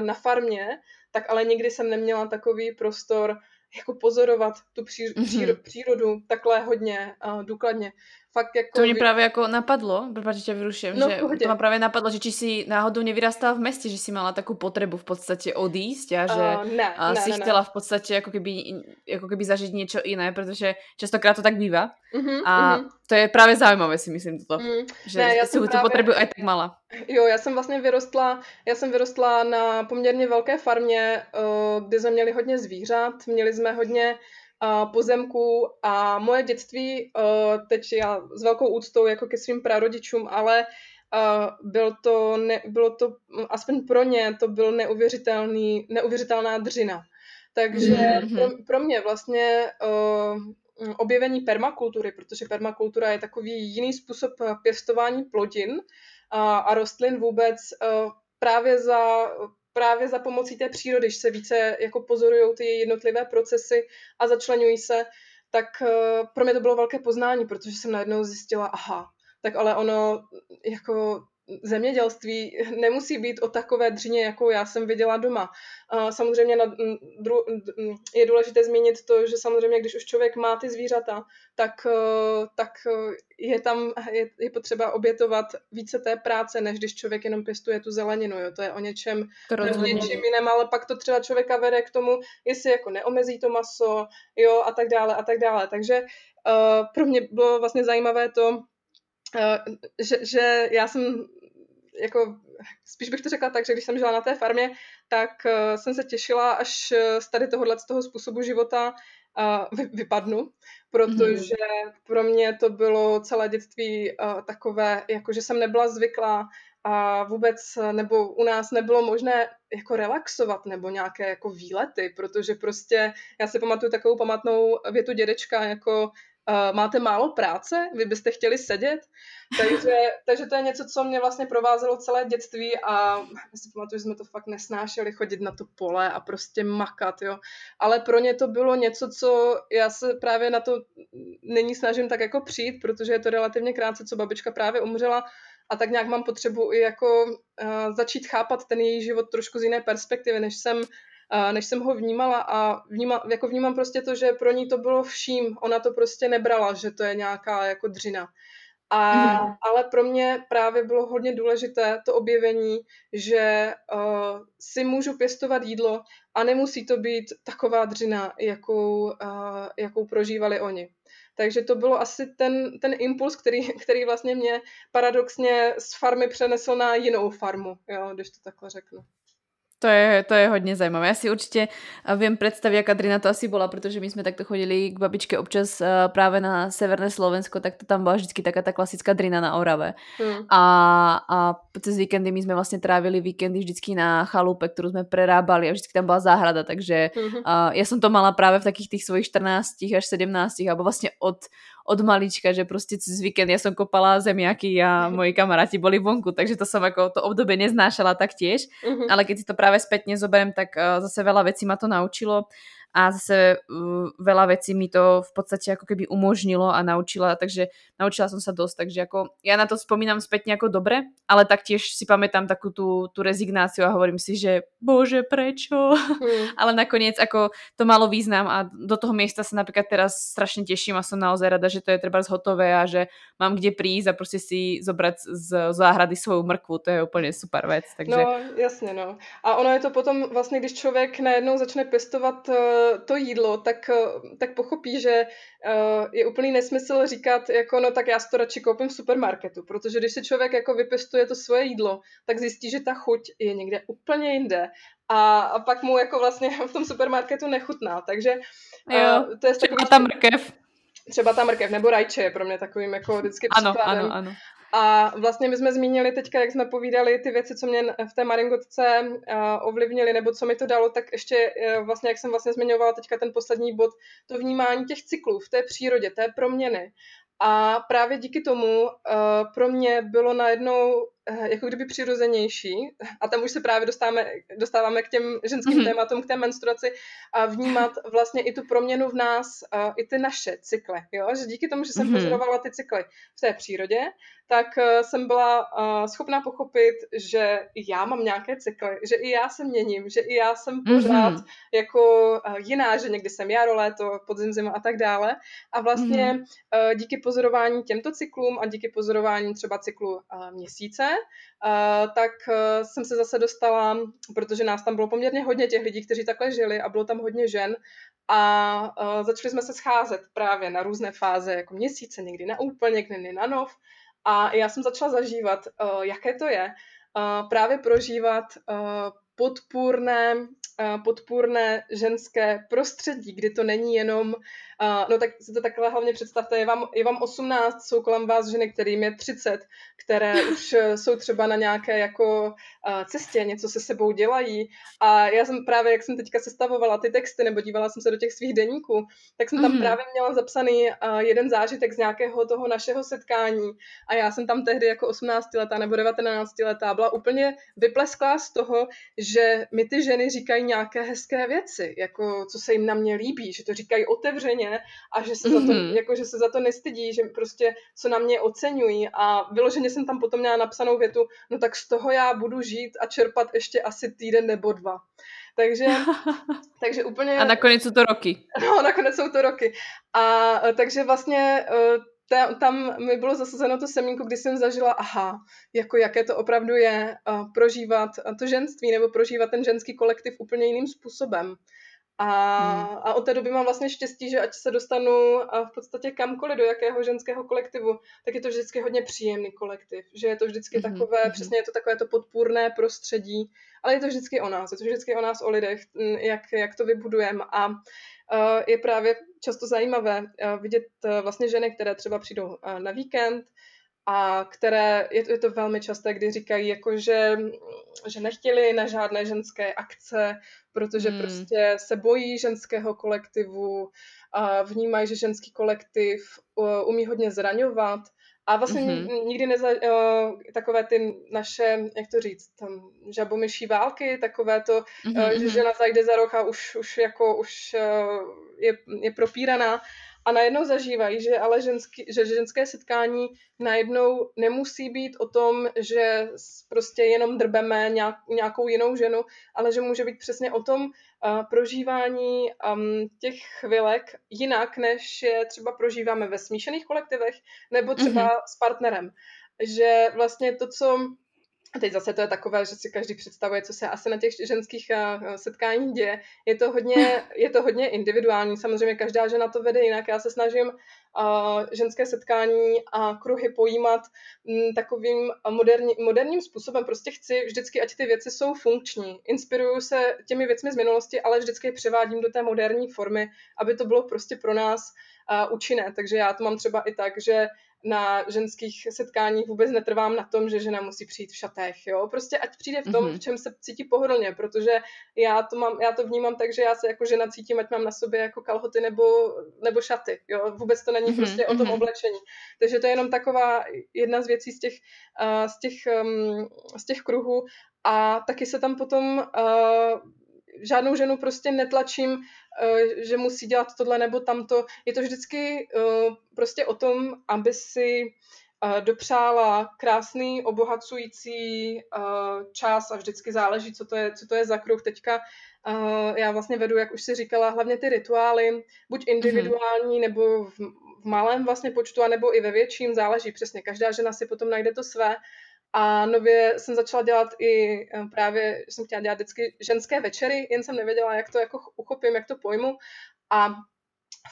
na farmě, tak ale nikdy jsem neměla takový prostor jako pozorovat tu přírodu, mm-hmm. přírodu takhle hodně důkladně fakt jako... To mě právě jako napadlo, protože tě vyruším, no, že to mě právě napadlo, že či si náhodou nevyrastala v městě, že si měla takovou potřebu v podstatě odísť a že uh, ne, a ne, si ne, chtěla ne. v podstatě jako keby, jako keby zažít něco jiné, protože častokrát to tak bývá. Uh-huh, a uh-huh. to je právě zajímavé, si myslím toto, uh-huh. že ne, já si tu právě... potřebu aj tak mala. Jo, já jsem vlastně vyrostla, já jsem vyrostla na poměrně velké farmě, eh, kde jsme měli hodně zvířat, měli jsme hodně pozemku a moje dětství, uh, teď já s velkou úctou jako ke svým prarodičům, ale uh, byl to ne, bylo to, aspoň pro ně, to byl neuvěřitelný, neuvěřitelná dřina. Takže mm-hmm. pro, pro mě vlastně uh, objevení permakultury, protože permakultura je takový jiný způsob pěstování plodin a, a rostlin vůbec uh, právě za právě za pomocí té přírody, když se více jako pozorují ty jednotlivé procesy a začlenují se, tak eh, pro mě to bylo velké poznání, protože jsem najednou zjistila, aha, tak ale ono jako zemědělství nemusí být o takové dřině, jakou já jsem viděla doma. Samozřejmě je důležité zmínit to, že samozřejmě, když už člověk má ty zvířata, tak, e, tak je tam je, je potřeba obětovat více té práce, než když člověk jenom pěstuje tu zeleninu. Jo. To je o něčem, o něčem jiném, ale pak to třeba člověka vede k tomu, jestli jako neomezí to maso, jo, a tak dále, a tak dále. Takže uh, pro mě bylo vlastně zajímavé to, uh, že, že já jsem jako, spíš bych to řekla tak, že když jsem žila na té farmě, tak uh, jsem se těšila, až uh, z tady tohohle z toho způsobu života uh, vy, vypadnu, protože mm-hmm. pro mě to bylo celé dětství takové, jako že jsem nebyla zvyklá a vůbec, nebo u nás nebylo možné jako relaxovat nebo nějaké jako výlety, protože prostě já si pamatuju takovou pamatnou větu dědečka, jako uh, máte málo práce, vy byste chtěli sedět, takže, takže to je něco, co mě vlastně provázelo celé dětství a si pamatuju, že jsme to fakt nesnášeli chodit na to pole a prostě makat, jo. Ale pro ně to bylo něco, co já se právě na to nyní snažím tak jako přijít, protože je to relativně krátce, co babička právě umřela a tak nějak mám potřebu i jako uh, začít chápat ten její život trošku z jiné perspektivy, než jsem než jsem ho vnímala a vníma, jako vnímám prostě to, že pro ní to bylo vším. Ona to prostě nebrala, že to je nějaká jako dřina. A, mm. Ale pro mě právě bylo hodně důležité to objevení, že uh, si můžu pěstovat jídlo a nemusí to být taková dřina, jakou, uh, jakou prožívali oni. Takže to bylo asi ten, ten impuls, který, který vlastně mě paradoxně z farmy přenesl na jinou farmu, jo, když to takhle řeknu. To je, to je hodně zajímavé. Já si určitě eh, vím představit, jaká drina to asi byla, protože my jsme takto chodili k babičke občas uh, právě na severné Slovensko, tak to tam byla vždycky taká ta klasická drina na Orave. Hmm. A, a cez víkendy my jsme vlastně trávili víkendy vždycky na chalupe, kterou jsme prerábali a vždycky tam byla záhrada, takže uh, já jsem to mala právě v takých těch svojich 14 až 17, alebo vlastně od, od malička, že prostě cez víkend ja som kopala zemiaky a moji kamaráti boli vonku, takže to som ako to obdobie neznášala taktiež, uh-huh. ale keď si to práve spätne zoberiem, tak uh, zase veľa vecí ma to naučilo a zase uh, veľa vecí mi to v podstate ako keby umožnilo a naučila, takže naučila som sa dosť, takže ako ja na to spomínam spätne ako dobre, ale taktiež si pamätám takú tú, tú rezignáciu a hovorím si, že bože, prečo? Hmm. ale nakoniec ako to malo význam a do toho miesta sa napríklad teraz strašne teším a som naozaj rada, že to je treba zhotové a že mám kde prísť a proste si zobrať z záhrady svoju mrkvu, to je úplně super věc. Takže... No, jasně, no. A ono je to potom vlastně, když člověk najednou začne pěstovat uh, to jídlo, tak, uh, tak pochopí, že uh, je úplný nesmysl říkat, jako no tak já si to radši koupím v supermarketu, protože když si člověk jako vypěstuje to svoje jídlo, tak zjistí, že ta chuť je někde úplně jinde a, a pak mu jako vlastně v tom supermarketu nechutná, takže jo, to je takový... ta mrkev. Třeba ta mrkev nebo rajče je pro mě takovým jako vždycky ano, příkladem. Ano, ano. A vlastně my jsme zmínili teďka, jak jsme povídali ty věci, co mě v té maringotce uh, ovlivnily, nebo co mi to dalo, tak ještě uh, vlastně, jak jsem vlastně zmiňovala teďka ten poslední bod, to vnímání těch cyklů v té přírodě, té proměny. A právě díky tomu uh, pro mě bylo najednou uh, jako kdyby přirozenější, a tam už se právě dostáváme, dostáváme k těm ženským mm-hmm. tématům, k té menstruaci, a vnímat vlastně i tu proměnu v nás, uh, i ty naše cykly. Jo? Že díky tomu, že jsem mm-hmm. pozorovala ty cykly v té přírodě, tak uh, jsem byla uh, schopná pochopit, že i já mám nějaké cykly, že i já se měním, že i já jsem pořád mm-hmm. jako uh, jiná, že někdy jsem jaro, léto, podzim, zima a tak dále. A vlastně mm-hmm. díky pozorování těmto cyklům a díky pozorování třeba cyklu měsíce, tak jsem se zase dostala, protože nás tam bylo poměrně hodně těch lidí, kteří takhle žili a bylo tam hodně žen a uh, začali jsme se scházet právě na různé fáze, jako měsíce, někdy na úplně, někdy na nov. A já jsem začala zažívat, uh, jaké to je uh, právě prožívat uh, podpůrné, podpůrné ženské prostředí, kdy to není jenom no tak si to takhle hlavně představte, je vám, je vám 18, jsou kolem vás ženy, kterým je 30, které už jsou třeba na nějaké jako cestě, něco se sebou dělají a já jsem právě, jak jsem teďka sestavovala ty texty nebo dívala jsem se do těch svých deníků, tak jsem tam mm-hmm. právě měla zapsaný jeden zážitek z nějakého toho našeho setkání a já jsem tam tehdy jako 18 letá nebo 19 letá byla úplně vyplesklá z toho, že mi ty ženy říkají nějaké hezké věci, jako co se jim na mě líbí, že to říkají otevřeně, a že se, mm-hmm. za to, mhm. jako, že se za to nestydí, že prostě co na mě oceňují a vyloženě jsem tam potom měla napsanou větu, no tak z toho já budu žít a čerpat ještě asi týden nebo dva. Takže, takže úplně... A nakonec jsou to roky. No, nakonec jsou to roky. A takže vlastně e, tam mi bylo zasazeno to semínko, kdy jsem zažila, aha, jako jaké to opravdu je uh, prožívat to ženství nebo prožívat ten ženský kolektiv úplně jiným způsobem. A, hmm. a od té doby mám vlastně štěstí, že ať se dostanu v podstatě kamkoliv do jakého ženského kolektivu, tak je to vždycky hodně příjemný kolektiv. Že je to vždycky hmm. takové, hmm. přesně je to takové to podpůrné prostředí, ale je to vždycky o nás, je to vždycky o nás, o lidech, jak, jak to vybudujeme. A je právě často zajímavé uh, vidět uh, vlastně ženy, které třeba přijdou na víkend, a které, je to, je to velmi časté, kdy říkají, jako že, že nechtěli na žádné ženské akce, protože hmm. prostě se bojí ženského kolektivu, a vnímají, že ženský kolektiv umí hodně zraňovat a vlastně mm-hmm. nikdy neza, uh, takové ty naše, jak to říct, tam žabomyší války, takové to, mm-hmm. uh, že žena zajde za roh a už, už jako už uh, je, je propíraná a najednou zažívají, že ale ženský, že ženské setkání najednou nemusí být o tom, že prostě jenom drbeme nějak, nějakou jinou ženu, ale že může být přesně o tom uh, prožívání um, těch chvilek jinak, než je třeba prožíváme ve smíšených kolektivech nebo třeba mm-hmm. s partnerem. Že vlastně to, co a teď zase to je takové, že si každý představuje, co se asi na těch ženských uh, setkáních děje. Je to, hodně, je to hodně individuální, samozřejmě každá žena to vede jinak. Já se snažím uh, ženské setkání a kruhy pojímat m, takovým moderní, moderním způsobem. Prostě chci vždycky, ať ty věci jsou funkční. Inspiruju se těmi věcmi z minulosti, ale vždycky je převádím do té moderní formy, aby to bylo prostě pro nás účinné. Takže já to mám třeba i tak, že na ženských setkáních vůbec netrvám na tom, že žena musí přijít v šatech, jo. Prostě ať přijde v tom, mm-hmm. v čem se cítí pohodlně, protože já to, mám, já to vnímám tak, že já se jako žena cítím, ať mám na sobě jako kalhoty nebo, nebo šaty, jo. Vůbec to není mm-hmm. prostě o tom mm-hmm. oblečení. Takže to je jenom taková jedna z věcí z těch, uh, z těch, um, z těch kruhů a taky se tam potom uh, žádnou ženu prostě netlačím, uh, že musí dělat tohle nebo tamto. Je to vždycky uh, prostě o tom, aby si uh, dopřála krásný, obohacující čas a vždycky záleží, co to je, co to je za kruh. Teďka já vlastně vedu, jak už si říkala, hlavně ty rituály, buď mhm. individuální mm-hmm. nebo v, v malém vlastně počtu, anebo i ve větším, záleží přesně. Každá žena si potom najde to své. A nově jsem začala dělat i právě, jsem chtěla dělat vždycky ženské večery, jen jsem nevěděla, jak to jako uchopím, jak to pojmu. A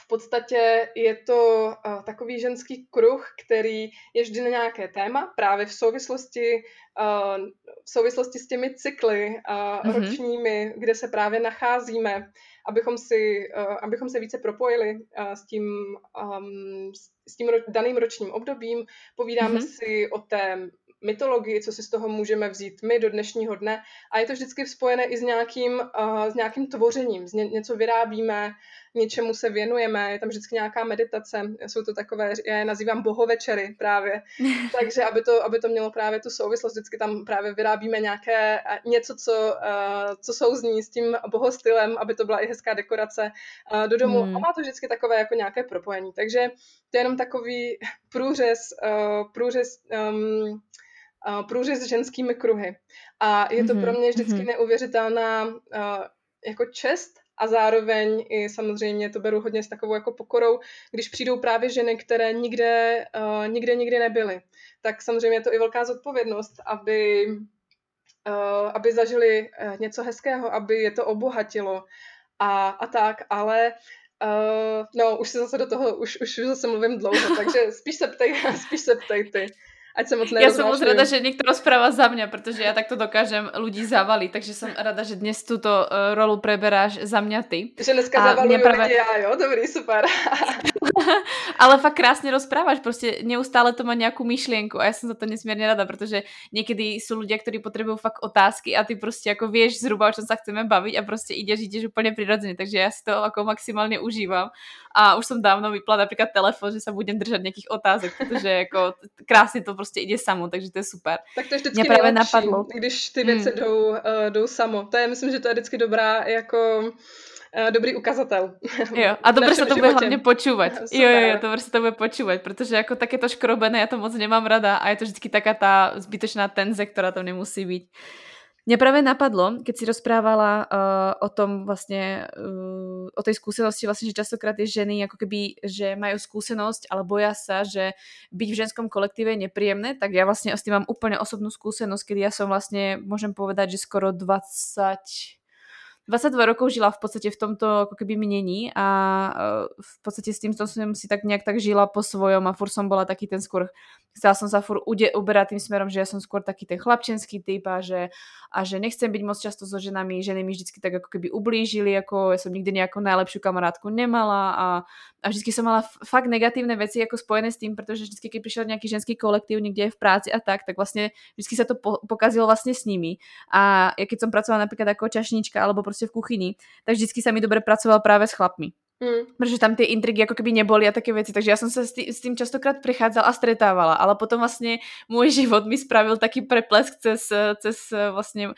v podstatě je to uh, takový ženský kruh, který je vždy na nějaké téma, právě v souvislosti, uh, v souvislosti s těmi cykly uh, mm-hmm. ročními, kde se právě nacházíme, abychom, si, abychom se více propojili s tím, um, s tím ro- daným ročním obdobím. Povídáme mm-hmm. si o té mytologii, co si z toho můžeme vzít my do dnešního dne. A je to vždycky spojené i s nějakým, uh, s nějakým tvořením. Z ně, něco vyrábíme, něčemu se věnujeme, je tam vždycky nějaká meditace. Jsou to takové, já je nazývám bohovečery právě. Takže aby to, aby to mělo právě tu souvislost, vždycky tam právě vyrábíme nějaké něco, co, uh, co souzní s tím bohostylem, aby to byla i hezká dekorace uh, do domu. Hmm. A má to vždycky takové jako nějaké propojení. Takže to je jenom takový průřez, uh, průřez um, průřez s ženskými kruhy. A je to mm-hmm. pro mě vždycky mm-hmm. neuvěřitelná uh, jako čest a zároveň i samozřejmě to beru hodně s takovou jako pokorou, když přijdou právě ženy, které nikde, uh, nikde nikdy nebyly. Tak samozřejmě je to i velká zodpovědnost, aby, uh, aby zažili uh, něco hezkého, aby je to obohatilo a, a tak, ale Uh, no, už se zase do toho, už, už zase mluvím dlouho, takže spíš se ptej, spíš se ptej ty ať se moc Já jsem moc rada, že někdo rozpráva za mě, protože já takto dokážem lidí zavalit, takže jsem rada, že dnes tuto uh, rolu preberáš za mě ty. Že dneska zavaluju lidi já, jo? Dobrý, super. Ale fakt krásně rozpráváš, prostě neustále to má nějakou myšlienku a já jsem za to nesmírně rada, protože někdy jsou lidé, kteří potřebují fakt otázky a ty prostě jako víš zhruba, o čem se chceme bavit a prostě jdeš, jdeš úplně přirozeně, takže já si to jako maximálně užívám a už jsem dávno vypla například telefon, že se budem držet nějakých otázek, protože jako krásně to prostě ide samo, takže to je super. Tak to je vždycky Mě právě napadlo. když ty věci hmm. jdou, uh, jdou samo. To je, myslím, že to je vždycky dobrá jako uh, dobrý ukazatel. Jo, a dobře se to bude hlavně počúvat. Jo, jo, jo, dobře se to bude počúvat, protože jako tak je to škrobené, já to moc nemám rada a je to vždycky taká ta zbytočná tenze, která tam nemusí být. Mňa práve napadlo, keď si rozprávala uh, o tom vlastne, uh, o tej skúsenosti vlastne, že častokrát tie ženy ako keby, že majú skúsenosť, ale boja sa, že byť v ženskom kolektíve je nepríjemné, tak ja vlastne s tým mám úplne osobnú skúsenosť, kedy ja som vlastne, môžem povedať, že skoro 20 22 rokov žila v podstate v tomto ako keby mnení a e, v podstate s týmto som si tak nejak tak žila po svojom a fur som bola taký ten skôr, chcela som sa fur uberať tým smerom, že ja som skôr taký ten chlapčenský typ a že, a že nechcem byť moc často so ženami, ženy mi vždycky tak ako keby ublížili, ako ja som nikdy nejakú najlepšiu kamarátku nemala a, a vždycky som mala fakt negatívne veci ako spojené s tým, pretože vždycky, keď prišiel nejaký ženský kolektív niekde v práci a tak, tak vlastne vždycky sa to po, pokazilo vlastne s nimi. A ja keď som pracovala napríklad ako čašnička alebo prostě v kuchyni, tak vždycky sa mi dobre pracoval práve s chlapmi. Mm. Protože tam ty intrigy jako keby neboli a také věci, takže já jsem se s, tý, s tím častokrát přichádzala a stretávala, ale potom vlastně můj život mi spravil taký preplesk cez, cez vlastně uh,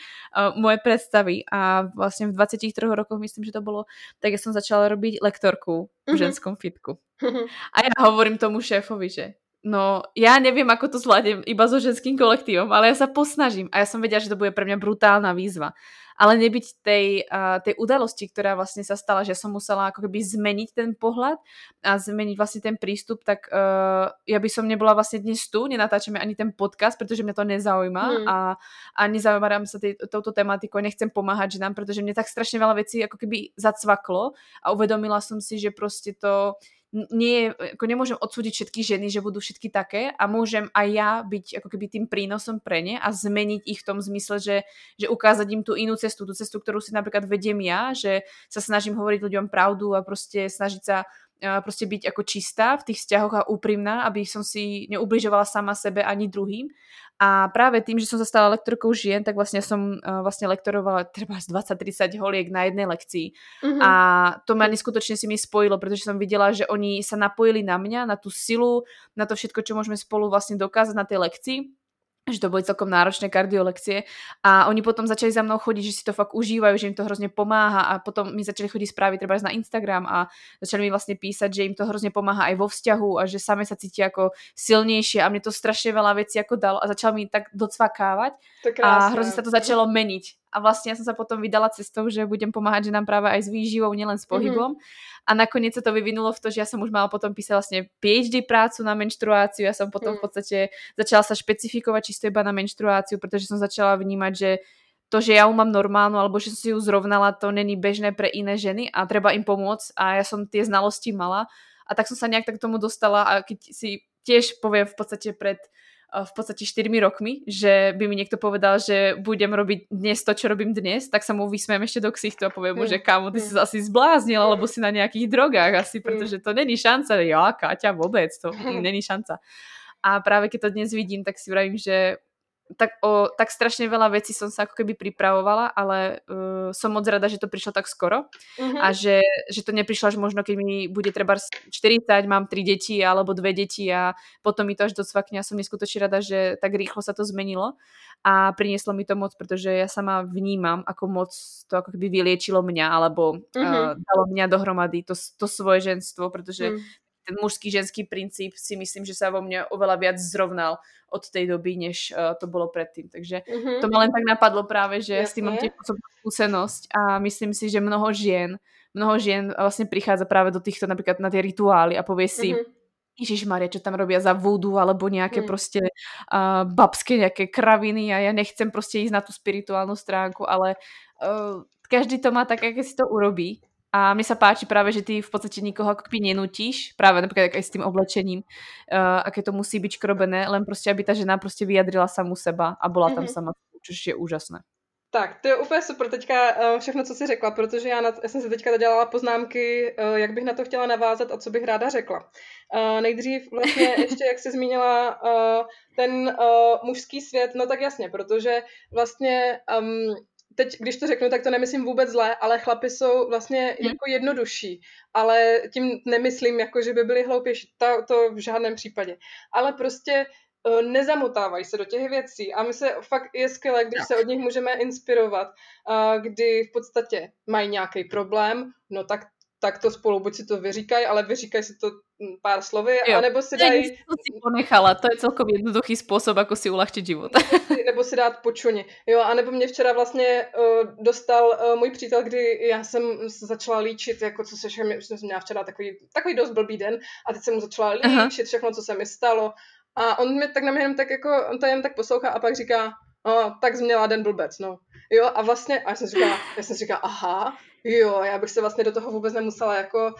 moje představy a vlastně v 23 rokoch, myslím, že to bylo, tak já jsem začala robiť lektorku v mm-hmm. ženskom fitku. Mm-hmm. A já hovorím tomu šéfovi, že No, já nevím, ako to zvládnem iba so ženským kolektívom, ale ja sa posnažím. A ja som vedela, že to bude pre mňa brutálna výzva ale nebyť tej, uh, tej udalosti, ktorá vlastne sa stala, že som musela ako keby zmeniť ten pohľad a zmeniť vlastne ten prístup, tak uh, ja by som nebola vlastne dnes tu, nenatáčame ani ten podcast, pretože mňa to nezaujíma hmm. a, a nezaujímam sa tý, touto tematikou, nechcem pomáhať ženám, pretože mne tak strašne veľa vecí ako keby zacvaklo a uvedomila som si, že proste to nie, ako nemôžem odsúdiť všetky ženy, že budú všetky také a môžem aj ja byť ako keby tým prínosom pre ne a zmeniť ich v tom zmysle, že, že ukázať im tú inú cestu, tú cestu, ktorú si napríklad vediem ja, že sa snažím hovoriť ľuďom pravdu a proste snažiť sa proste byť ako čistá v tých vzťahoch a úprimná, aby som si neubližovala sama sebe ani druhým. A práve tým, že som sa stala lektorkou žien, tak vlastne som uh, vlastne lektorovala treba 20-30 holiek na jednej lekcii. Mm-hmm. A to ma neskutočne si mi spojilo, pretože som videla, že oni sa napojili na mňa, na tú silu, na to všetko, čo môžeme spolu vlastne dokázať na tej lekcii že to boli celkom náročné kardiolekcie. A oni potom začali za mnou chodiť, že si to fakt užívajú, že im to hrozne pomáha a potom mi začali chodiť správy treba na Instagram a začali mi vlastne písať, že im to hrozne pomáha aj vo vzťahu a že same sa cítia ako silnejšie a mne to strašne veľa vecí ako dalo a začal mi tak docvakávať a hrozne sa to začalo meniť a vlastne ja som sa potom vydala cestou, že budem pomáhať ženám práve aj s výživou, nielen s mhm. pohybom. Mm-hmm. A nakoniec sa to vyvinulo v to, že ja som už mala potom písať vlastne PhD prácu na menštruáciu. Ja som potom mm. v podstate začala sa špecifikovať čisto iba na menštruáciu, pretože som začala vnímať, že to, že ja ju mám normálnu, alebo že som si ju zrovnala, to není bežné pre iné ženy a treba im pomôcť a ja som tie znalosti mala a tak som sa nejak tak k tomu dostala a keď si tiež poviem v podstate pred v podstate 4 rokmi, že by mi niekto povedal, že budem robiť dnes to, čo robím dnes, tak sa mu vysmiem ešte do ksichtu a poviem mu, že mm. kámo, ty si sa asi zbláznil, alebo si na nejakých drogách asi, mm. pretože to není šanca. Ja, Káťa, vôbec, to není šanca. A práve keď to dnes vidím, tak si vravím, že tak, o, tak strašne veľa vecí som sa ako keby pripravovala, ale uh, som moc rada, že to prišlo tak skoro uh-huh. a že, že to neprišlo až možno, keď mi bude treba 40, mám tri deti alebo dve deti a potom mi to až docvakne a som neskutočne rada, že tak rýchlo sa to zmenilo a prinieslo mi to moc, pretože ja sama vnímam, ako moc to ako keby vyliečilo mňa alebo uh-huh. uh, dalo mňa dohromady to, to svoje ženstvo, pretože uh-huh ten mužský ženský princíp si myslím, že sa vo mne oveľa viac zrovnal od tej doby, než uh, to bolo predtým. Takže mm-hmm. to ma len tak napadlo práve, že Jasne. s tým mám tiež skúsenosť a myslím si, že mnoho žien, mnoho žien vlastne prichádza práve do týchto napríklad na tie rituály a povie si, mm-hmm. Ježiš Maria, čo tam robia za voodoo alebo nejaké hmm. proste uh, babské nejaké kraviny a ja nechcem proste ísť na tú spirituálnu stránku, ale uh, každý to má tak, aké si to urobí a mne sa páči práve, že ty v podstate nikoho akoby nenutíš, práve napríklad aj s tým oblečením, uh, aké to musí byť škrobené, len prostě, aby ta žena prostě vyjadrila samu seba a byla mm-hmm. tam mhm. sama, což je úžasné. Tak, to je úplně super teďka uh, všechno, co jsi řekla, protože já, na, já jsem si teďka dělala poznámky, uh, jak bych na to chtěla navázat a co bych ráda řekla. Uh, nejdřív vlastně ještě, jak jsi zmínila uh, ten uh, mužský svět, no tak jasně, protože vlastně um, teď, když to řeknu, tak to nemyslím vůbec zle, ale chlapy jsou vlastně hmm. jako jednodušší. Ale tím nemyslím, jako že by byli hloupější. To, to v žádném případě. Ale prostě uh, nezamotávají se do těch věcí a my se fakt je skvělé, když se od nich můžeme inspirovat, kdy v podstatě mají nějaký problém, no tak tak to spolu buď si to vyříkají, ale vyříkají si to hm, pár slovy, jo. anebo si dají... To si ponechala, to je celkom jednoduchý způsob, jako si ulehčit život. nebo, si, dát počuně. Jo, anebo mě včera vlastně uh, dostal uh, můj přítel, kdy já jsem začala líčit, jako co se všechno, jsem měla včera takový, takový dost blbý den a teď jsem mu začala líčit Aha. všechno, co se mi stalo. A on mi tak na mě jenom tak jako, on to jen tak poslouchá a pak říká, no, tak jsi měla den blbec, no. Jo, a vlastně, a já jsem říkala, já jsem říkala, aha, Jo, já bych se vlastně do toho vůbec nemusela jako uh,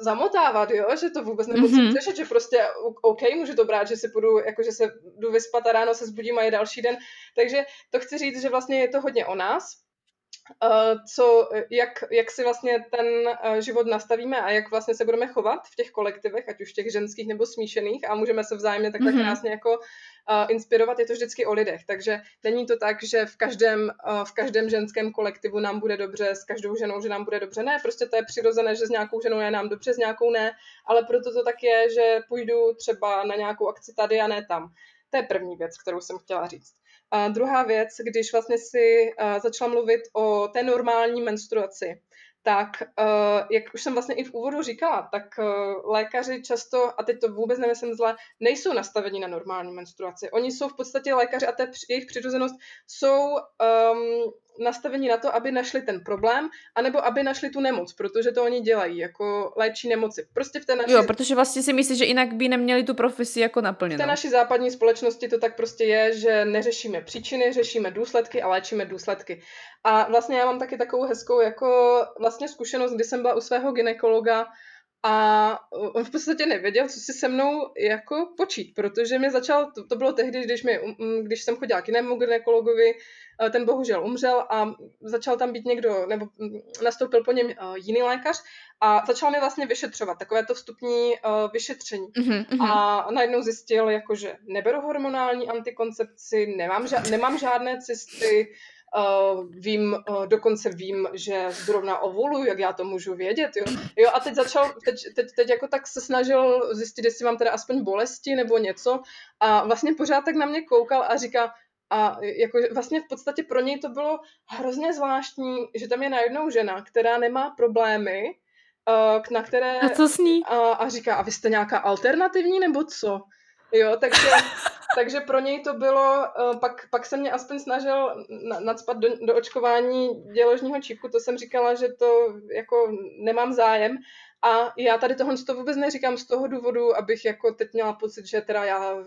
zamotávat, jo, že to vůbec nemusím mm-hmm. řešit, že prostě OK, můžu to brát, že si půjdu, jako že se jdu vyspat a ráno se zbudím a je další den. Takže to chci říct, že vlastně je to hodně o nás, Uh, co, jak, jak si vlastně ten uh, život nastavíme a jak vlastně se budeme chovat v těch kolektivech, ať už těch ženských nebo smíšených a můžeme se vzájemně takhle mm-hmm. krásně jako uh, inspirovat, je to vždycky o lidech. Takže není to tak, že v každém, v každém ženském kolektivu nám bude dobře, s každou ženou, že nám bude dobře. Ne, prostě to je přirozené, že s nějakou ženou je nám dobře, s nějakou ne, ale proto to tak je, že půjdu třeba na nějakou akci tady a ne tam. To je první věc, kterou jsem chtěla říct. A druhá věc, když vlastně si začala mluvit o té normální menstruaci, tak uh, jak už jsem vlastně i v úvodu říkala, tak uh, lékaři často, a teď to vůbec nemyslím zle, nejsou nastaveni na normální menstruaci. Oni jsou v podstatě lékaři a jejich přirozenost jsou um, nastavení na to, aby našli ten problém, anebo aby našli tu nemoc, protože to oni dělají, jako léčí nemoci. Prostě v té naší... Jo, protože vlastně si myslíš, že jinak by neměli tu profesi jako naplněnou. V té naší západní společnosti to tak prostě je, že neřešíme příčiny, řešíme důsledky a léčíme důsledky. A vlastně já mám taky takovou hezkou jako vlastně zkušenost, kdy jsem byla u svého ginekologa a on v podstatě nevěděl, co si se mnou jako počít, protože mě začal, to, to bylo tehdy, když, mi, když jsem chodila k jinému ginekologovi, Eh, ten bohužel umřel a začal tam být někdo, nebo nastoupil po něm eh, jiný lékař a začal mi vlastně vyšetřovat, takové to vstupní uh, vyšetření. Mm-hmm. A najednou zjistil, jako, že neberu hormonální antikoncepci, nemám, ža- nemám žádné cysty, uh, vím, uh, dokonce vím, že zrovna ovuluju, jak já to můžu vědět, jo. jo a teď začal, teď, teď, teď jako tak se snažil zjistit, jestli mám teda aspoň bolesti nebo něco a vlastně pořád tak na mě koukal a říká, a jako vlastně v podstatě pro něj to bylo hrozně zvláštní, že tam je najednou žena, která nemá problémy, na které... A co s ní? A, a říká, a vy jste nějaká alternativní nebo co? Jo, takže, takže pro něj to bylo, pak, pak se mě aspoň snažil nadspat do, do očkování děložního čípku, to jsem říkala, že to jako nemám zájem, a já tady tohle to vůbec neříkám z toho důvodu, abych jako teď měla pocit, že teda já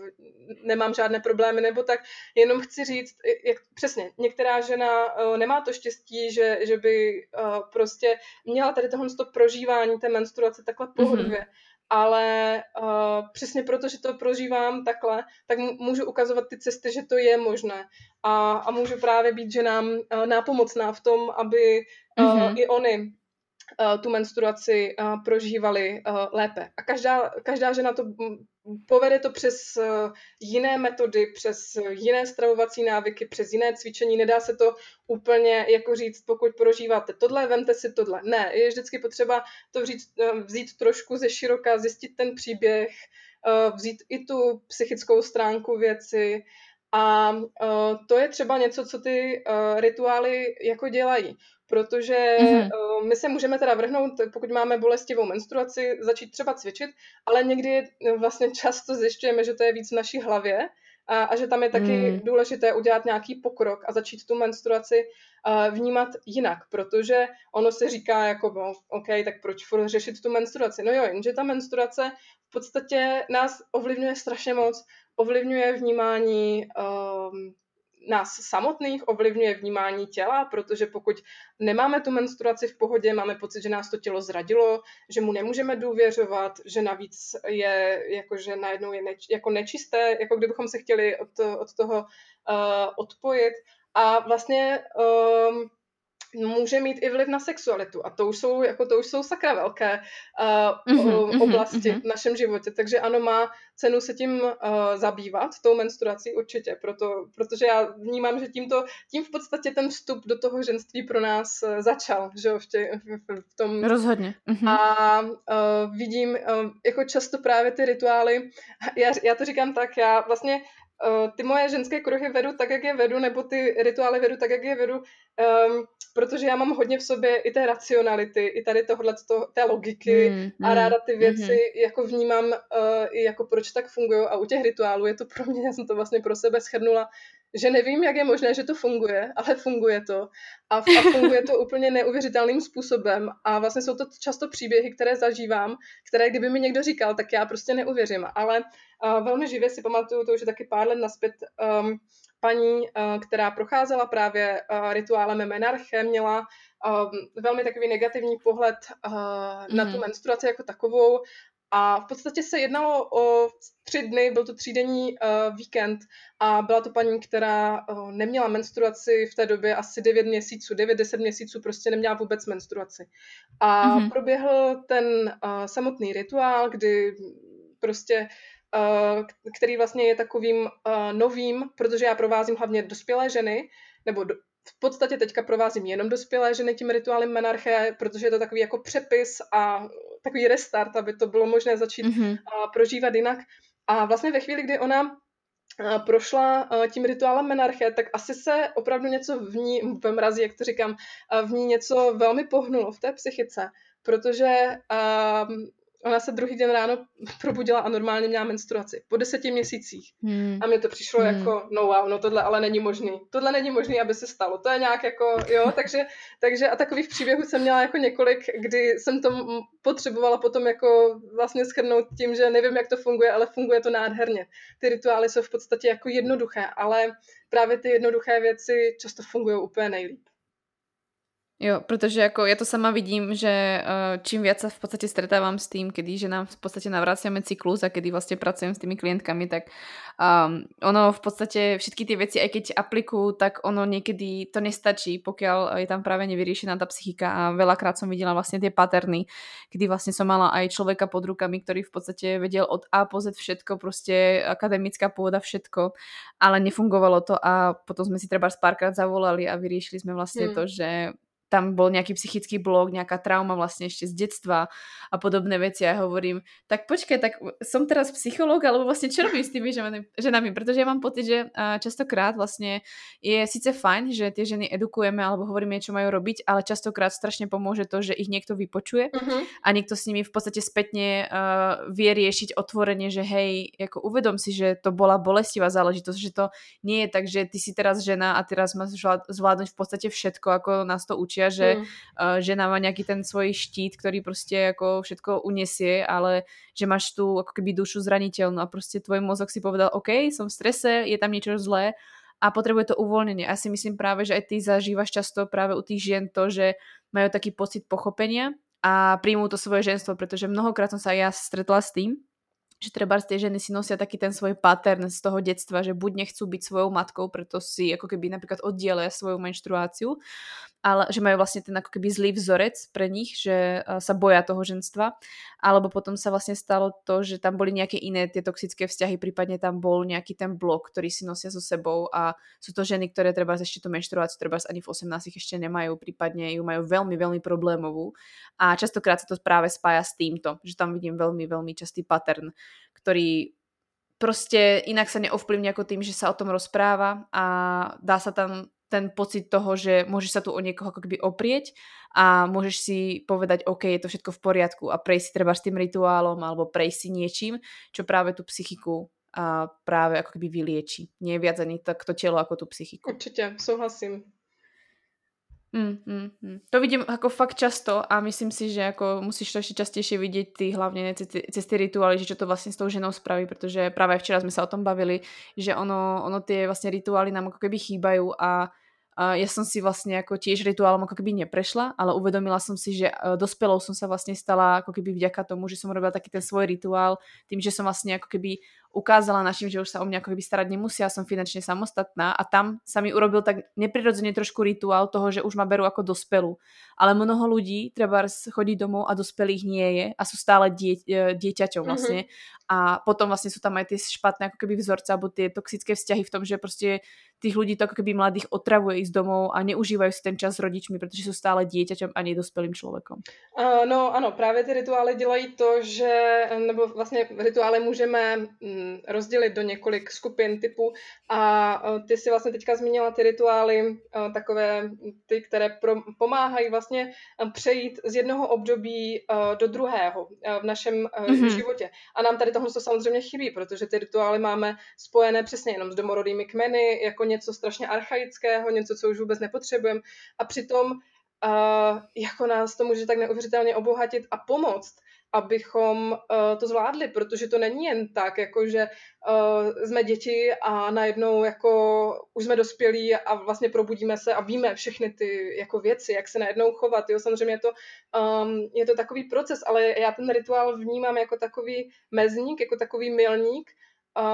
nemám žádné problémy nebo tak, jenom chci říct, jak, přesně, některá žena uh, nemá to štěstí, že, že by uh, prostě měla tady tohle to prožívání té menstruace takhle pohodlně. Mm-hmm ale uh, přesně proto, že to prožívám takhle, tak můžu ukazovat ty cesty, že to je možné. A, a můžu právě být ženám uh, nápomocná v tom, aby uh, mm-hmm. i oni tu menstruaci uh, prožívali uh, lépe. A každá, každá žena to povede to přes jiné metody, přes jiné stravovací návyky, přes jiné cvičení. Nedá se to úplně jako říct, pokud prožíváte tohle, vemte si tohle. Ne, je vždycky potřeba to vzít, vzít trošku ze široka, zjistit ten příběh, vzít i tu psychickou stránku věci, a to je třeba něco, co ty rituály jako dělají protože mm-hmm. uh, my se můžeme teda vrhnout, pokud máme bolestivou menstruaci, začít třeba cvičit, ale někdy vlastně často zjišťujeme, že to je víc v naší hlavě a, a že tam je taky mm. důležité udělat nějaký pokrok a začít tu menstruaci uh, vnímat jinak, protože ono se říká jako, no, OK, tak proč furt řešit tu menstruaci? No jo, jenže ta menstruace v podstatě nás ovlivňuje strašně moc, ovlivňuje vnímání um, nás samotných ovlivňuje vnímání těla, protože pokud nemáme tu menstruaci v pohodě, máme pocit, že nás to tělo zradilo, že mu nemůžeme důvěřovat, že navíc je jakože najednou je neč, jako nečisté, jako kdybychom se chtěli od, od toho uh, odpojit. A vlastně um, může mít i vliv na sexualitu a to už jsou, jako to už jsou sakra velké uh, mm-hmm, oblasti mm-hmm. v našem životě, takže ano, má cenu se tím uh, zabývat, tou menstruací určitě, proto, protože já vnímám, že tímto, tím v podstatě ten vstup do toho ženství pro nás uh, začal, že jo, v, tě, v, v tom. Rozhodně. Mm-hmm. A uh, vidím uh, jako často právě ty rituály, já, já to říkám tak, já vlastně ty moje ženské kruhy vedu tak, jak je vedu, nebo ty rituály vedu tak, jak je vedu, um, protože já mám hodně v sobě i té racionality, i tady tohle, to, té logiky mm, a ráda ty věci mm. jako vnímám uh, i jako proč tak fungují a u těch rituálů je to pro mě, já jsem to vlastně pro sebe schrnula, že nevím, jak je možné, že to funguje, ale funguje to a, a funguje to úplně neuvěřitelným způsobem a vlastně jsou to často příběhy, které zažívám, které kdyby mi někdo říkal, tak já prostě neuvěřím, ale uh, velmi živě si pamatuju, to už je taky pár let naspět, um, paní, uh, která procházela právě uh, rituálem menarche, měla um, velmi takový negativní pohled uh, mm. na tu mhm. menstruaci jako takovou a v podstatě se jednalo o tři dny, byl to třídenní uh, víkend a byla to paní, která uh, neměla menstruaci v té době asi 9 měsíců, 9-10 měsíců prostě neměla vůbec menstruaci. A mm-hmm. proběhl ten uh, samotný rituál, kdy prostě uh, který vlastně je takovým uh, novým, protože já provázím hlavně dospělé ženy, nebo do, v podstatě teďka provázím jenom dospělé ženy tím rituálem menarche, protože je to takový jako přepis a takový restart, aby to bylo možné začít mm-hmm. uh, prožívat jinak. A vlastně ve chvíli, kdy ona prošla tím rituálem menarche, tak asi se opravdu něco v ní, ve mrazi, jak to říkám, v ní něco velmi pohnulo v té psychice, protože ona se druhý den ráno probudila a normálně měla menstruaci. Po deseti měsících. Hmm. A mi to přišlo hmm. jako, no wow, no tohle ale není možný. Tohle není možný, aby se stalo. To je nějak jako, jo, takže, takže a takových příběhů jsem měla jako několik, kdy jsem to potřebovala potom jako vlastně schrnout tím, že nevím, jak to funguje, ale funguje to nádherně. Ty rituály jsou v podstatě jako jednoduché, ale právě ty jednoduché věci často fungují úplně nejlíp. Jo, protože jako ja to sama vidím, že uh, čím viac sa v podstate stretávam s tým, kedy že nám v podstate navraciame cyklus a kedy vlastne pracujem s tými klientkami, tak um, ono v podstate všetky tie veci, aj keď aplikujú, tak ono niekedy to nestačí, pokiaľ je tam práve nevyriešená tá psychika a veľakrát som videla vlastne tie paterny, kedy vlastne som mala aj človeka pod rukami, ktorý v podstate vedel od A po Z všetko, proste akademická pôda všetko, ale nefungovalo to a potom sme si treba párkrát zavolali a vyriešili sme vlastne hmm. to, že tam bol nejaký psychický blok, nejaká trauma vlastne ešte z detstva a podobné veci. A ja hovorím, tak počkaj, tak som teraz psychológ, alebo vlastne čo robím s tými ženami? Pretože ja mám pocit, že častokrát vlastne je síce fajn, že tie ženy edukujeme alebo hovoríme, čo majú robiť, ale častokrát strašne pomôže to, že ich niekto vypočuje uh-huh. a niekto s nimi v podstate spätne uh, vie riešiť otvorenie, že hej, ako uvedom si, že to bola bolestivá záležitosť, že to nie je tak, že ty si teraz žena a teraz máš zvládnuť v podstate všetko, ako nás to učí učia, že mm. uh, žena má nejaký ten svoj štít, ktorý proste ako všetko unesie, ale že máš tu ako keby dušu zraniteľnú a proste tvoj mozog si povedal, OK, som v strese, je tam niečo zlé a potrebuje to uvoľnenie. Ja si myslím práve, že aj ty zažívaš často práve u tých žien to, že majú taký pocit pochopenia a príjmú to svoje ženstvo, pretože mnohokrát som sa ja stretla s tým, že treba tie ženy si nosia taký ten svoj pattern z toho detstva, že buď nechcú byť svojou matkou, preto si ako keby napríklad oddielia svoju menštruáciu, ale že majú vlastne ten ako keby zlý vzorec pre nich, že sa boja toho ženstva, alebo potom sa vlastne stalo to, že tam boli nejaké iné tie toxické vzťahy, prípadne tam bol nejaký ten blok, ktorý si nosia so sebou a sú to ženy, ktoré treba ešte tú menštruáciu treba ani v 18 ešte nemajú, prípadne ju majú veľmi, veľmi problémovú a častokrát sa to práve spája s týmto, že tam vidím veľmi, veľmi častý pattern, ktorý proste inak sa neovplyvní ako tým, že sa o tom rozpráva a dá sa tam ten pocit toho, že môžeš sa tu o niekoho ako keby oprieť a môžeš si povedať, OK, je to všetko v poriadku a prejsť si treba s tým rituálom alebo prejsť si niečím, čo práve tú psychiku a práve ako keby vylieči. Nie je viac ani tak to telo ako tú psychiku. Určite, súhlasím. Mm, mm, mm. To vidím ako fakt často a myslím si, že ako musíš to ešte častejšie vidieť ty hlavne cez, cez tie rituály, že to vlastne s tou ženou spraví, pretože práve včera sme sa o tom bavili, že ono, ono tie vlastne rituály nám ako keby chýbajú a Uh, ja som si vlastne ako tiež rituálom ako keby neprešla, ale uvedomila som si, že uh, dospelou som sa vlastne stala ako keby vďaka tomu, že som robila taký ten svoj rituál, tým, že som vlastne ako keby ukázala našim, že už sa o mňa ako keby starať nemusia, som finančne samostatná a tam sa mi urobil tak neprirodzene trošku rituál toho, že už ma berú ako dospelú. Ale mnoho ľudí treba chodí domov a dospelých nie je a sú stále die, e, dieťaťom mhm. vlastne. Mm-hmm. A potom vlastne sú tam aj tie špatné ako keby vzorce alebo tie toxické vzťahy v tom, že proste tých ľudí to ako keby mladých otravuje ísť domov a neužívajú si ten čas s rodičmi, protože sú stále dieťaťom a nedospelým člověkom. Uh, no ano, právě ty rituály dělají to, že, nebo vlastně rituály můžeme mm, rozdělit do několik skupin typu a uh, ty si vlastně teďka zmínila ty rituály, uh, takové ty, které pro, pomáhají vlastně přejít z jednoho období do druhého v našem mm-hmm. životě. A nám tady tohle samozřejmě chybí, protože ty rituály máme spojené přesně jenom s domorodými kmeny, jako něco strašně archaického, něco, co už vůbec nepotřebujeme. A přitom uh, jako nás to může tak neuvěřitelně obohatit a pomoct, abychom uh, to zvládli, protože to není jen tak, jako že uh, jsme děti a najednou jako už jsme dospělí a vlastně probudíme se a víme všechny ty jako věci, jak se najednou chovat. Jo, samozřejmě je to, um, je to takový proces, ale já ten rituál vnímám jako takový mezník, jako takový milník,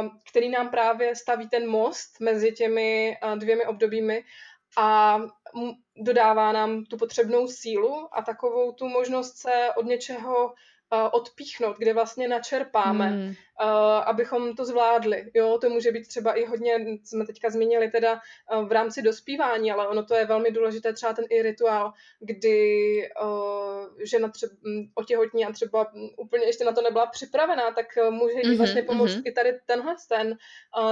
Um, který nám právě staví ten most mezi těmi uh, dvěmi obdobími a dodává nám tu potřebnou sílu a takovou tu možnost se od něčeho odpíchnout, kde vlastně načerpáme, hmm. abychom to zvládli. Jo, to může být třeba i hodně, jsme teďka zmínili teda v rámci dospívání, ale ono to je velmi důležité, třeba ten i rituál, kdy žena třeba otěhotní a třeba úplně ještě na to nebyla připravená, tak uh, může jí mm-hmm, vlastně pomoct mm-hmm. i tady tenhle ten,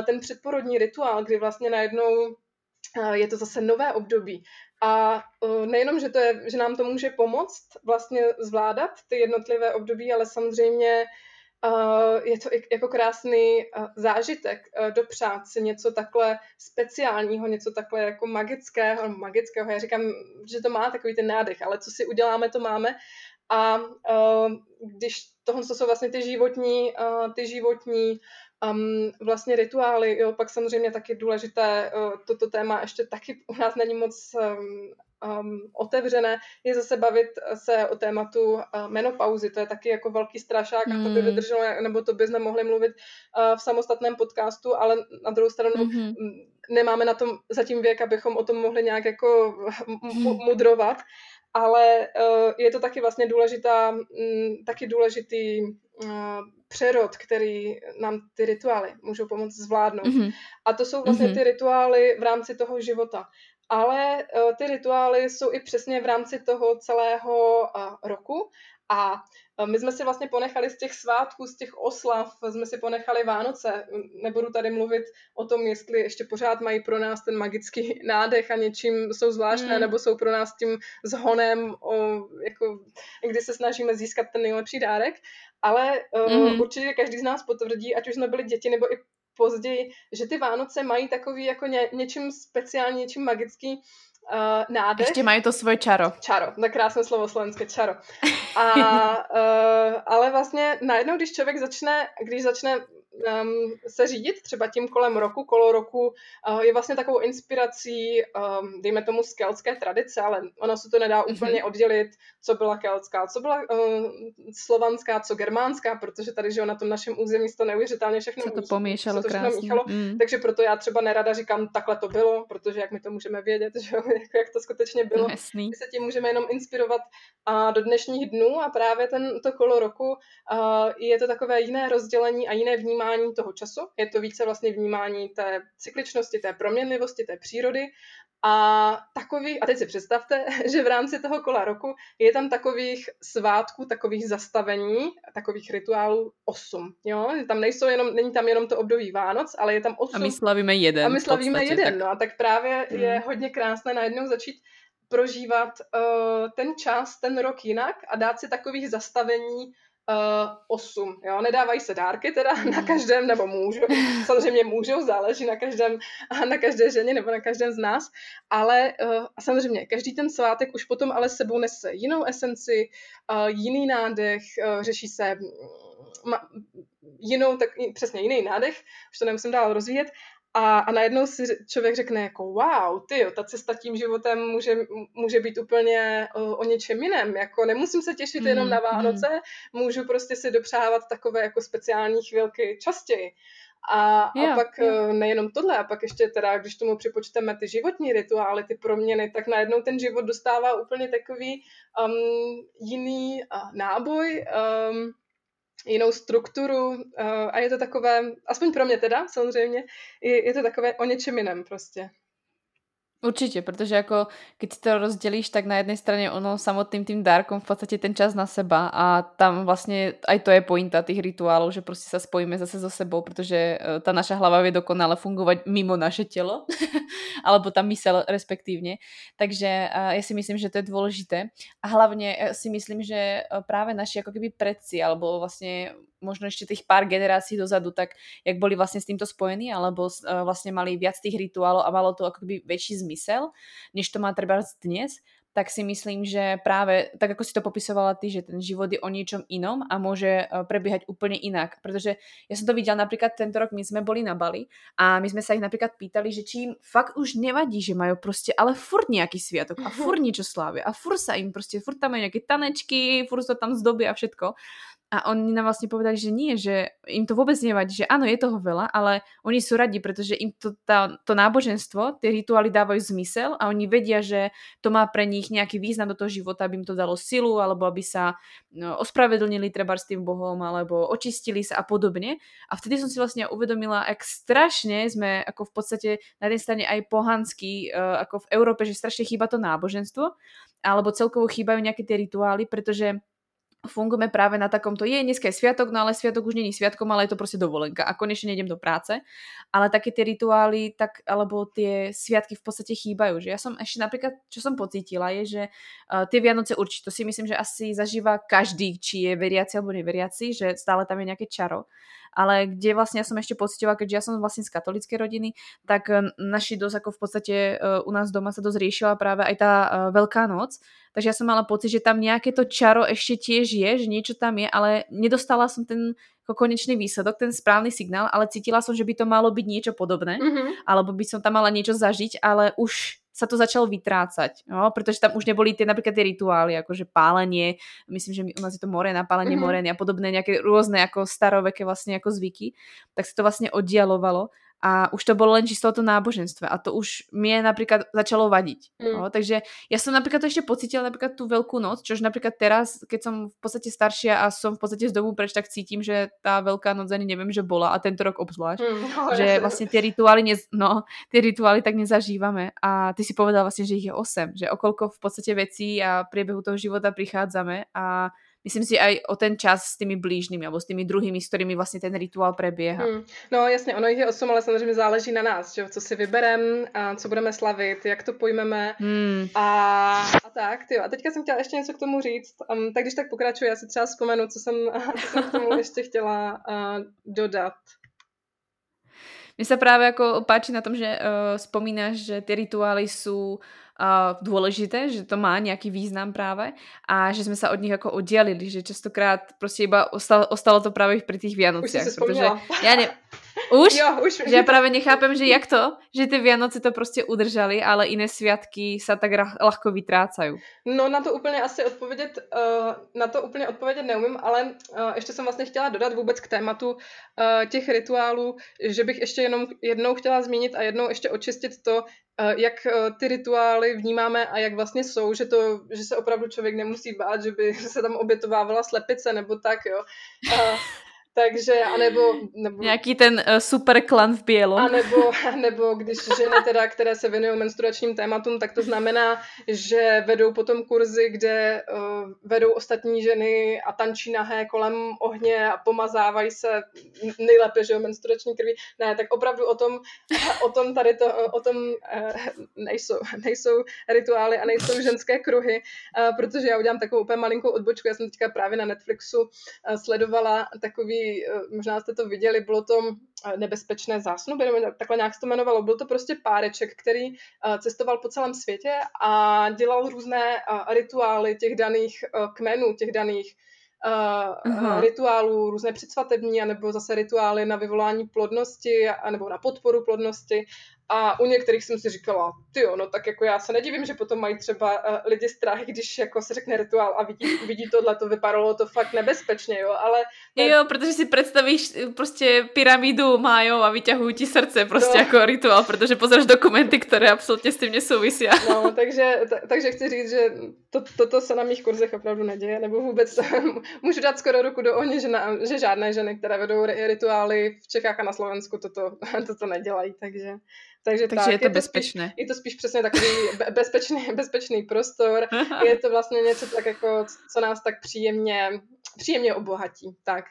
ten předporodní rituál, kdy vlastně najednou je to zase nové období. A e, nejenom, že, to je, že nám to může pomoct vlastně zvládat ty jednotlivé období, ale samozřejmě e, je to jako krásný zážitek dopřát si něco takhle speciálního, něco takhle jako magického, magického. Já říkám, že to má takový ten nádech, ale co si uděláme, to máme. A když tohle jsou vlastně ty životní, ty životní Um, vlastně rituály, jo, pak samozřejmě taky důležité, uh, toto téma ještě taky u nás není moc um, um, otevřené, je zase bavit se o tématu uh, menopauzy. To je taky jako velký strašák mm. a to by hmm. vydrželo, nebo to by jsme mohli mluvit uh, v samostatném podcastu, ale na druhou stranu mm-hmm. nemáme na tom zatím věk, abychom o tom mohli nějak jako m- mudrovat ale uh, je to taky vlastně důležitá, um, taky důležitý uh, přerod, který nám ty rituály můžou pomoct zvládnout. Mm-hmm. A to jsou vlastně mm-hmm. ty rituály v rámci toho života. Ale uh, ty rituály jsou i přesně v rámci toho celého uh, roku a my jsme si vlastně ponechali z těch svátků, z těch oslav, jsme si ponechali Vánoce. Nebudu tady mluvit o tom, jestli ještě pořád mají pro nás ten magický nádech a něčím jsou zvláštné, mm. nebo jsou pro nás tím zhonem, o, jako, kdy se snažíme získat ten nejlepší dárek. Ale mm. uh, určitě každý z nás potvrdí, ať už jsme byli děti nebo i později, že ty Vánoce mají takový jako ně, něčím speciální, něčím magický, uh, nádech. Ještě mají to svoje čaro. Čaro, na krásné slovo slovenské, čaro. A, uh, ale vlastně najednou, když člověk začne, když začne um, se řídit třeba tím kolem roku, kolo roku uh, je vlastně takovou inspirací, um, dejme tomu z keltské tradice, ale ono se to nedá mm-hmm. úplně oddělit, co byla keltská, co byla uh, slovanská, co germánská, protože tady, že na tom našem území se to neuvěřitelně všechno se to pomíšalo to krásně. Míchalo, mm. takže proto já třeba nerada říkám, takhle to bylo, protože jak my to můžeme vědět, že jako jak to skutečně bylo. Jasný. My se tím můžeme jenom inspirovat a do dnešních dnů a právě ten, to kolo roku uh, je to takové jiné rozdělení a jiné vnímání vnímání toho času, je to více vlastně vnímání té cykličnosti, té proměnlivosti, té přírody a takový, a teď si představte, že v rámci toho kola roku je tam takových svátků, takových zastavení, takových rituálů osm. Jo? Tam nejsou jenom, není tam jenom to období Vánoc, ale je tam osm. A my slavíme jeden. A my slavíme podstatě, jeden, tak... no a tak právě hmm. je hodně krásné najednou začít prožívat uh, ten čas, ten rok jinak a dát si takových zastavení osm, jo, nedávají se dárky teda na každém, nebo můžou, samozřejmě můžou, záleží na každém, na každé ženě nebo na každém z nás, ale uh, a samozřejmě každý ten svátek už potom ale sebou nese jinou esenci, uh, jiný nádech, uh, řeší se mm, jinou, tak přesně jiný nádech, už to nemusím dál rozvíjet, a, a najednou si člověk řekne jako wow, ty, ta cesta tím životem může, může být úplně o, o něčem jiném. Jako nemusím se těšit mm, jenom na Vánoce, mm. můžu prostě si dopřávat takové jako speciální chvilky častěji. A, yeah, a pak yeah. nejenom tohle, a pak ještě teda, když tomu připočteme ty životní rituály, ty proměny, tak najednou ten život dostává úplně takový um, jiný uh, náboj, um, jinou strukturu uh, a je to takové, aspoň pro mě teda, samozřejmě, je to takové o něčem jiném prostě. Určitě, protože jako si to rozdělíš, tak na jednej straně ono samotným tým dárkom v podstatě ten čas na seba a tam vlastně aj to je pointa tých rituálů, že prostě sa spojíme zase so sebou, protože eh, ta naša hlava vie dokonale fungovat mimo naše tělo, alebo ta mysel respektívně. Takže eh, já si myslím, že to je důležité a hlavně eh, si myslím, že právě naši jako keby predci, alebo vlastně možno ešte tých pár generácií dozadu, tak jak boli vlastne s týmto spojení, alebo uh, vlastne mali viac tých rituálov a malo to akoby väčší zmysel, než to má treba dnes, tak si myslím, že práve, tak ako si to popisovala ty, že ten život je o niečom inom a môže uh, prebiehať úplne inak. Pretože ja som to videla napríklad tento rok, my sme boli na Bali a my sme sa ich napríklad pýtali, že či im fakt už nevadí, že majú proste ale furt nejaký sviatok a furt niečo slávia a furt sa im proste, furt tam majú nejaké tanečky, furt to tam zdobia a všetko. A oni nám vlastne povedali, že nie, že im to vôbec nevadí, že áno, je toho veľa, ale oni sú radi, pretože im to, tá, to náboženstvo, tie rituály dávajú zmysel a oni vedia, že to má pre nich nejaký význam do toho života, aby im to dalo silu, alebo aby sa no, ospravedlnili treba s tým Bohom, alebo očistili sa a podobne. A vtedy som si vlastne uvedomila, ak strašne sme ako v podstate na jednej strane aj pohanský, uh, ako v Európe, že strašne chýba to náboženstvo, alebo celkovo chýbajú nejaké tie rituály, pretože fungujeme práve na takomto, je dneska je sviatok, no ale sviatok už není sviatkom, ale je to prostě dovolenka a konečne nejdem do práce. Ale také tie rituály, tak, alebo tie sviatky v podstate chýbajú. Že ja som ešte napríklad, čo som pocítila, je, že uh, tie Vianoce určite, to si myslím, že asi zažíva každý, či je veriaci alebo neveriaci, že stále tam je nejaké čaro ale kde vlastne ja som ešte pocitovala, keďže ja som vlastne z katolickej rodiny, tak eh, naši dosť ako v podstate uh, u nás doma sa dosť riešila práve aj tá uh, Veľká noc, takže ja som mala pocit, že tam nejaké to čaro ešte tiež je, že niečo tam je, ale nedostala som ten ako konečný výsledok, ten správny signál, ale cítila som, že by to malo byť niečo podobné, mm-hmm. alebo by som tam mala niečo zažiť, ale už sa to začalo vytrácať, no, pretože tam už neboli tie napríklad tie rituály, akože pálenie, myslím, že my, u nás je to morena, pálenie mm-hmm. moreny a podobné nejaké rôzne ako staroveké vlastne ako zvyky, tak sa to vlastne oddialovalo a už to bolo len čisto o to náboženstve a to už mi napríklad začalo vadiť. Mm. No, takže ja som napríklad to ešte pocítila napríklad tú veľkú noc, čož napríklad teraz, keď som v podstate staršia a som v podstate z domu preč, tak cítim, že tá veľká noc ani neviem, že bola a tento rok obzvlášť. Mm, no, že vlastne tie rituály, ne, no, tie rituály tak nezažívame a ty si povedal vlastne, že ich je 8, že okolko v podstate vecí a priebehu toho života prichádzame a myslím si aj o ten čas s tými blížnymi alebo s tými druhými, s kterými vlastně ten rituál preběhá. Hmm. No jasně, ono jich je osm, ale samozřejmě záleží na nás, že? co si vyberem, a co budeme slavit, jak to pojmeme hmm. a, a tak. Tyjo. A teďka jsem chtěla ještě něco k tomu říct, um, tak když tak pokračuji, já si třeba vzpomenu, co jsem, co jsem k tomu ještě chtěla uh, dodat. Mně se právě jako páči na tom, že uh, vzpomínáš, že ty rituály jsou uh, dôležité, že to má nějaký význam právě a že jsme se od nich jako oddělili, že častokrát prostě iba ostalo, ostalo to právě pri tých Vianociach, protože já ne, už? Jo, už. Že já právě nechápem, že jak to, že ty Vianoce to prostě udržali, ale jiné sviatky se tak lahko vytrácají. No na to úplně asi odpovědět, uh, na to úplně odpovědět neumím, ale uh, ještě jsem vlastně chtěla dodat vůbec k tématu uh, těch rituálů, že bych ještě jenom jednou chtěla zmínit a jednou ještě očistit to, jak ty rituály vnímáme a jak vlastně jsou, že, to, že se opravdu člověk nemusí bát, že by se tam obětovávala slepice nebo tak, jo. Takže, anebo... Nebo, Nějaký ten uh, super klan v bělom. A nebo, nebo když ženy teda, které se věnují menstruačním tématům, tak to znamená, že vedou potom kurzy, kde uh, vedou ostatní ženy a tančí nahé kolem ohně a pomazávají se nejlépe, že jo, menstruační krví. Ne, tak opravdu o tom, o tom tady to, o tom uh, nejsou, nejsou rituály a nejsou ženské kruhy, uh, protože já udělám takovou úplně malinkou odbočku. Já jsem teďka právě na Netflixu uh, sledovala takový Eh, možná jste to viděli, bylo to eh, nebezpečné zásnuby, nebo takhle nějak se to jmenovalo. Byl to prostě páreček, který eh, cestoval po celém světě a dělal různé rituály těch daných kmenů, těch daných uh, rituálů, různé předsvatební, anebo zase rituály na vyvolání plodnosti, nebo na podporu plodnosti. A u některých jsem si říkala, ty jo, no tak jako já se nedivím, že potom mají třeba uh, lidi strach, když jako se řekne rituál a vidí, vidí tohle, to vypadalo to fakt nebezpečně, jo, ale... Ne... Jo, protože si představíš prostě pyramidu májou a vyťahují ti srdce prostě no. jako rituál, protože pozráš dokumenty, které absolutně s tím nesouvisí. No, takže, t- takže chci říct, že to, toto se na mých kurzech opravdu neděje, nebo vůbec můžu dát skoro ruku do ohně, že, na, že žádné ženy, které vedou rituály v Čechách a na Slovensku, toto, toto nedělají, takže... Takže, Takže tak, je to je bezpečné. To spíš, je to spíš přesně takový bezpečný, bezpečný prostor. je to vlastně něco tak jako, co nás tak příjemně, příjemně obohatí. Tak.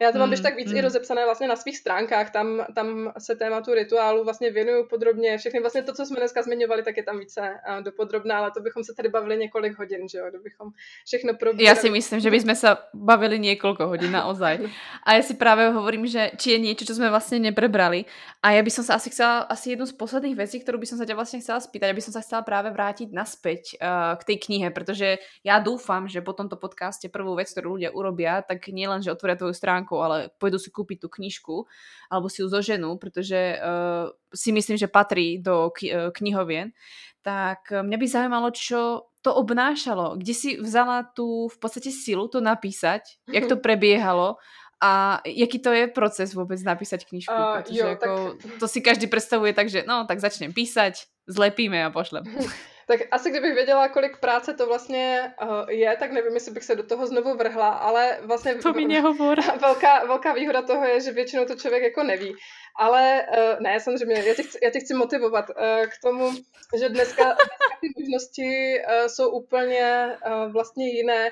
Já to mám mm, tak víc mm. i rozepsané vlastně na svých stránkách, tam, tam se tématu rituálu vlastně věnuju podrobně, všechny vlastně to, co jsme dneska zmiňovali, tak je tam více uh, dopodrobná, ale to bychom se tady bavili několik hodin, že jo, kdybychom všechno probírali. Já si myslím, že bychom se bavili několik hodin naozaj. A já si právě hovorím, že či je něco, co jsme vlastně neprebrali a já bych se asi chcela, asi jednu z posledních věcí, kterou bych se tě vlastně chcela spýtať, já bych se chcela právě vrátit naspäť uh, k té knihe, protože já doufám, že po tomto podcaste prvou věc, kterou lidé urobia, tak nielen, že otvoria tvoju stránku, stránkou, ale pôjdu si kúpiť tú knižku alebo si ju zoženú, pretože uh, si myslím, že patrí do uh, knihovien, tak mňa by zaujímalo, čo to obnášalo, kde si vzala tu v podstate silu to napísať, jak to prebiehalo? A jaký to je proces vůbec napísať knižku, uh, protože jo, jako, tak... to si každý představuje tak, že no, tak začnem písať, zlepíme a pošlem. Tak asi kdybych věděla, kolik práce to vlastně uh, je, tak nevím, jestli bych se do toho znovu vrhla, ale vlastně... To mi nehovor. Velká, velká výhoda toho je, že většinou to člověk jako neví. Ale uh, ne, samozřejmě, já tě chci, já tě chci motivovat uh, k tomu, že dneska, dneska ty možnosti jsou úplně vlastně jiné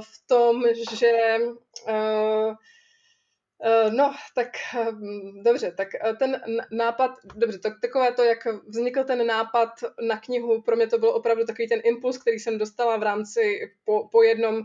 v tom, že Eh, no, tak hm, dobře, tak eh, ten nápad, dobře, tak takové to, jak vznikl ten nápad na knihu, pro mě to byl opravdu takový ten impuls, který jsem dostala v rámci po, po jednom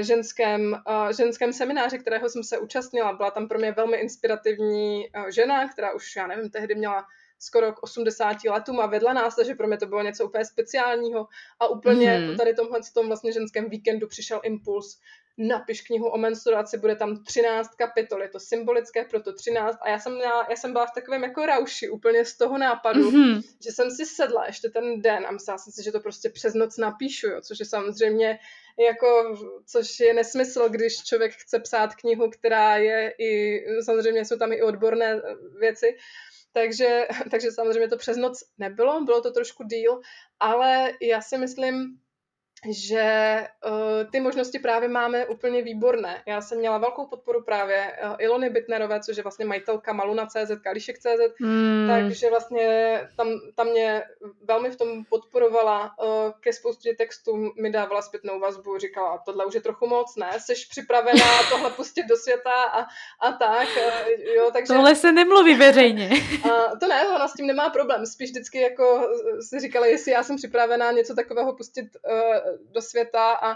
ženském, ženském semináři, kterého jsem se účastnila. Byla tam pro mě velmi inspirativní žena, která už, já nevím, tehdy měla skoro k 80 letům a vedla nás, takže pro mě to bylo něco úplně speciálního a úplně mm-hmm. po tady tomhle tom vlastně ženském víkendu přišel impuls, napiš knihu o menstruaci, bude tam 13 kapitol, je to symbolické, proto 13 a já jsem, měla, já jsem byla v takovém jako rauši úplně z toho nápadu, mm-hmm. že jsem si sedla ještě ten den a myslela jsem si, že to prostě přes noc napíšu, jo, což je samozřejmě jako, což je nesmysl, když člověk chce psát knihu, která je i, samozřejmě jsou tam i odborné věci, takže, takže samozřejmě to přes noc nebylo, bylo to trošku díl, ale já si myslím, že uh, ty možnosti právě máme úplně výborné. Já jsem měla velkou podporu právě uh, Ilony Bitnerové, což je vlastně majitelka Maluna.cz, Kališek.cz, hmm. takže vlastně tam, tam mě velmi v tom podporovala. Uh, ke spoustě textů mi dávala zpětnou vazbu, říkala, tohle už je trochu moc, ne? Jsi připravená tohle pustit do světa a, a tak. Uh, jo, takže, tohle se nemluví veřejně. uh, to ne, ona s tím nemá problém. Spíš vždycky jako si říkala, jestli já jsem připravená něco takového pustit uh, do světa a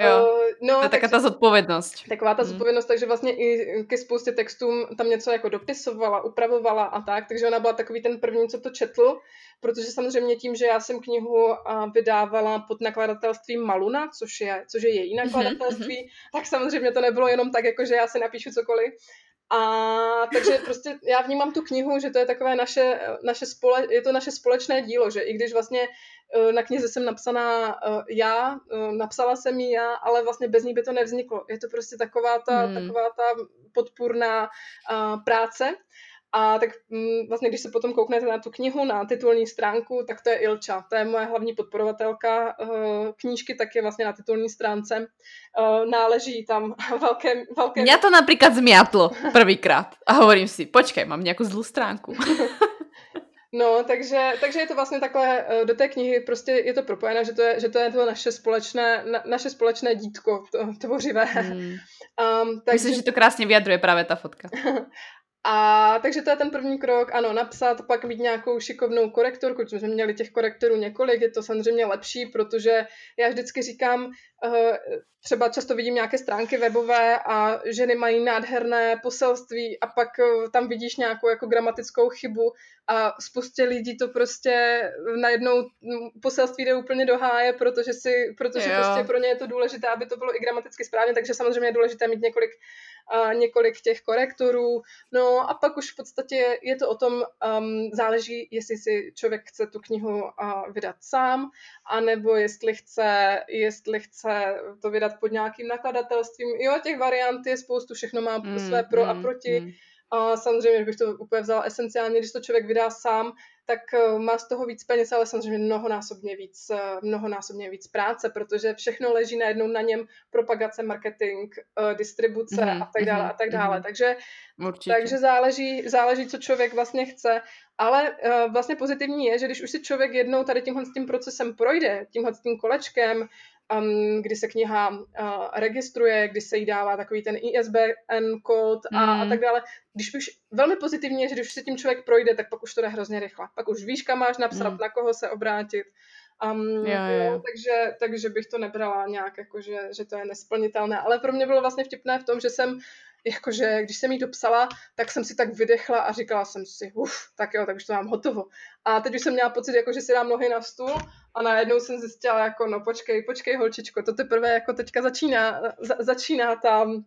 Jo, uh, no, to je taková ta zodpovědnost. Taková ta hmm. zodpovědnost, takže vlastně i ke spoustě textům tam něco jako dopisovala, upravovala a tak, takže ona byla takový ten první, co to četl, protože samozřejmě tím, že já jsem knihu vydávala pod nakladatelstvím Maluna, což je, což je její mhm, nakladatelství, mm-hmm. tak samozřejmě to nebylo jenom tak, jako že já si napíšu cokoliv, a takže prostě já vnímám tu knihu, že to je takové naše, naše spole, je to naše společné dílo, že i když vlastně Eh, na knize jsem napsaná uh, já, uh, napsala jsem ji já, ale vlastně bez ní by to nevzniklo. Je to prostě taková ta, hmm. taková ta podpůrná práce. A tak mm, vlastně, když se potom kouknete na tu knihu, na titulní stránku, tak to je Ilča. To je moje hlavní podporovatelka uh, knížky, tak je vlastně na titulní stránce. Uh, náleží tam velké... velké... Mňa to například zmiatlo prvýkrát. A hovorím si, počkej, mám nějakou zlou stránku. No, takže, takže je to vlastně takhle, eh, do té knihy prostě je to propojené, že to je, že to, je to naše společné, na, naše společné dítko to, tvořivé. Hmm. Um, takže... Myslím, že to krásně vyjadruje právě ta fotka. A takže to je ten první krok, ano, napsat, pak mít nějakou šikovnou korektorku, protože jsme měli těch korektorů několik, je to samozřejmě lepší, protože já vždycky říkám, třeba často vidím nějaké stránky webové a ženy mají nádherné poselství a pak eh, tam vidíš nějakou jako gramatickou chybu a spoustě lidí to prostě najednou mm, poselství jde úplně do háje, protože, si, protože prostě pro ně je to důležité, aby to bylo i gramaticky správně, takže samozřejmě je důležité mít několik několik těch korektorů. No a pak už v podstatě je to o tom, um, záleží, jestli si člověk chce tu knihu uh, vydat sám, anebo jestli chce, jestli chce to vydat pod nějakým nakladatelstvím. Jo, těch variant je spoustu, všechno má mm, své pro mm, a proti. Mm. A samozřejmě, bych to úplně vzala esenciálně, když to člověk vydá sám, tak eh, má z toho víc peněz, ale samozřejmě mnohonásobně víc, eh, mnohonásobně víc práce, protože všechno leží najednou na něm, propagace, marketing, eh, distribuce mm-hmm, a tak dále a tak dále. Mm-hmm. Takže, takže záleží, záleží, co člověk vlastně chce, ale vlastně pozitivní je, že když už si člověk jednou tady tímhle s tím procesem projde, tímhle s tím kolečkem, um, kdy se kniha uh, registruje, kdy se jí dává takový ten ISBN kód a, mm. a tak dále. Když už velmi pozitivně, že když se tím člověk projde, tak pak už to jde hrozně rychle. Pak už víš, kam máš napsat, mm. na koho se obrátit. Um, jo, jo. Jo, takže, takže bych to nebrala nějak, jako že, že to je nesplnitelné. Ale pro mě bylo vlastně vtipné v tom, že jsem jakože když jsem jí dopsala, tak jsem si tak vydechla a říkala jsem si, uf, tak jo, tak už to mám hotovo. A teď už jsem měla pocit, jako, že si dám nohy na stůl a najednou jsem zjistila, jako, no počkej, počkej holčičko, to teprve jako teďka začíná, za, začíná tam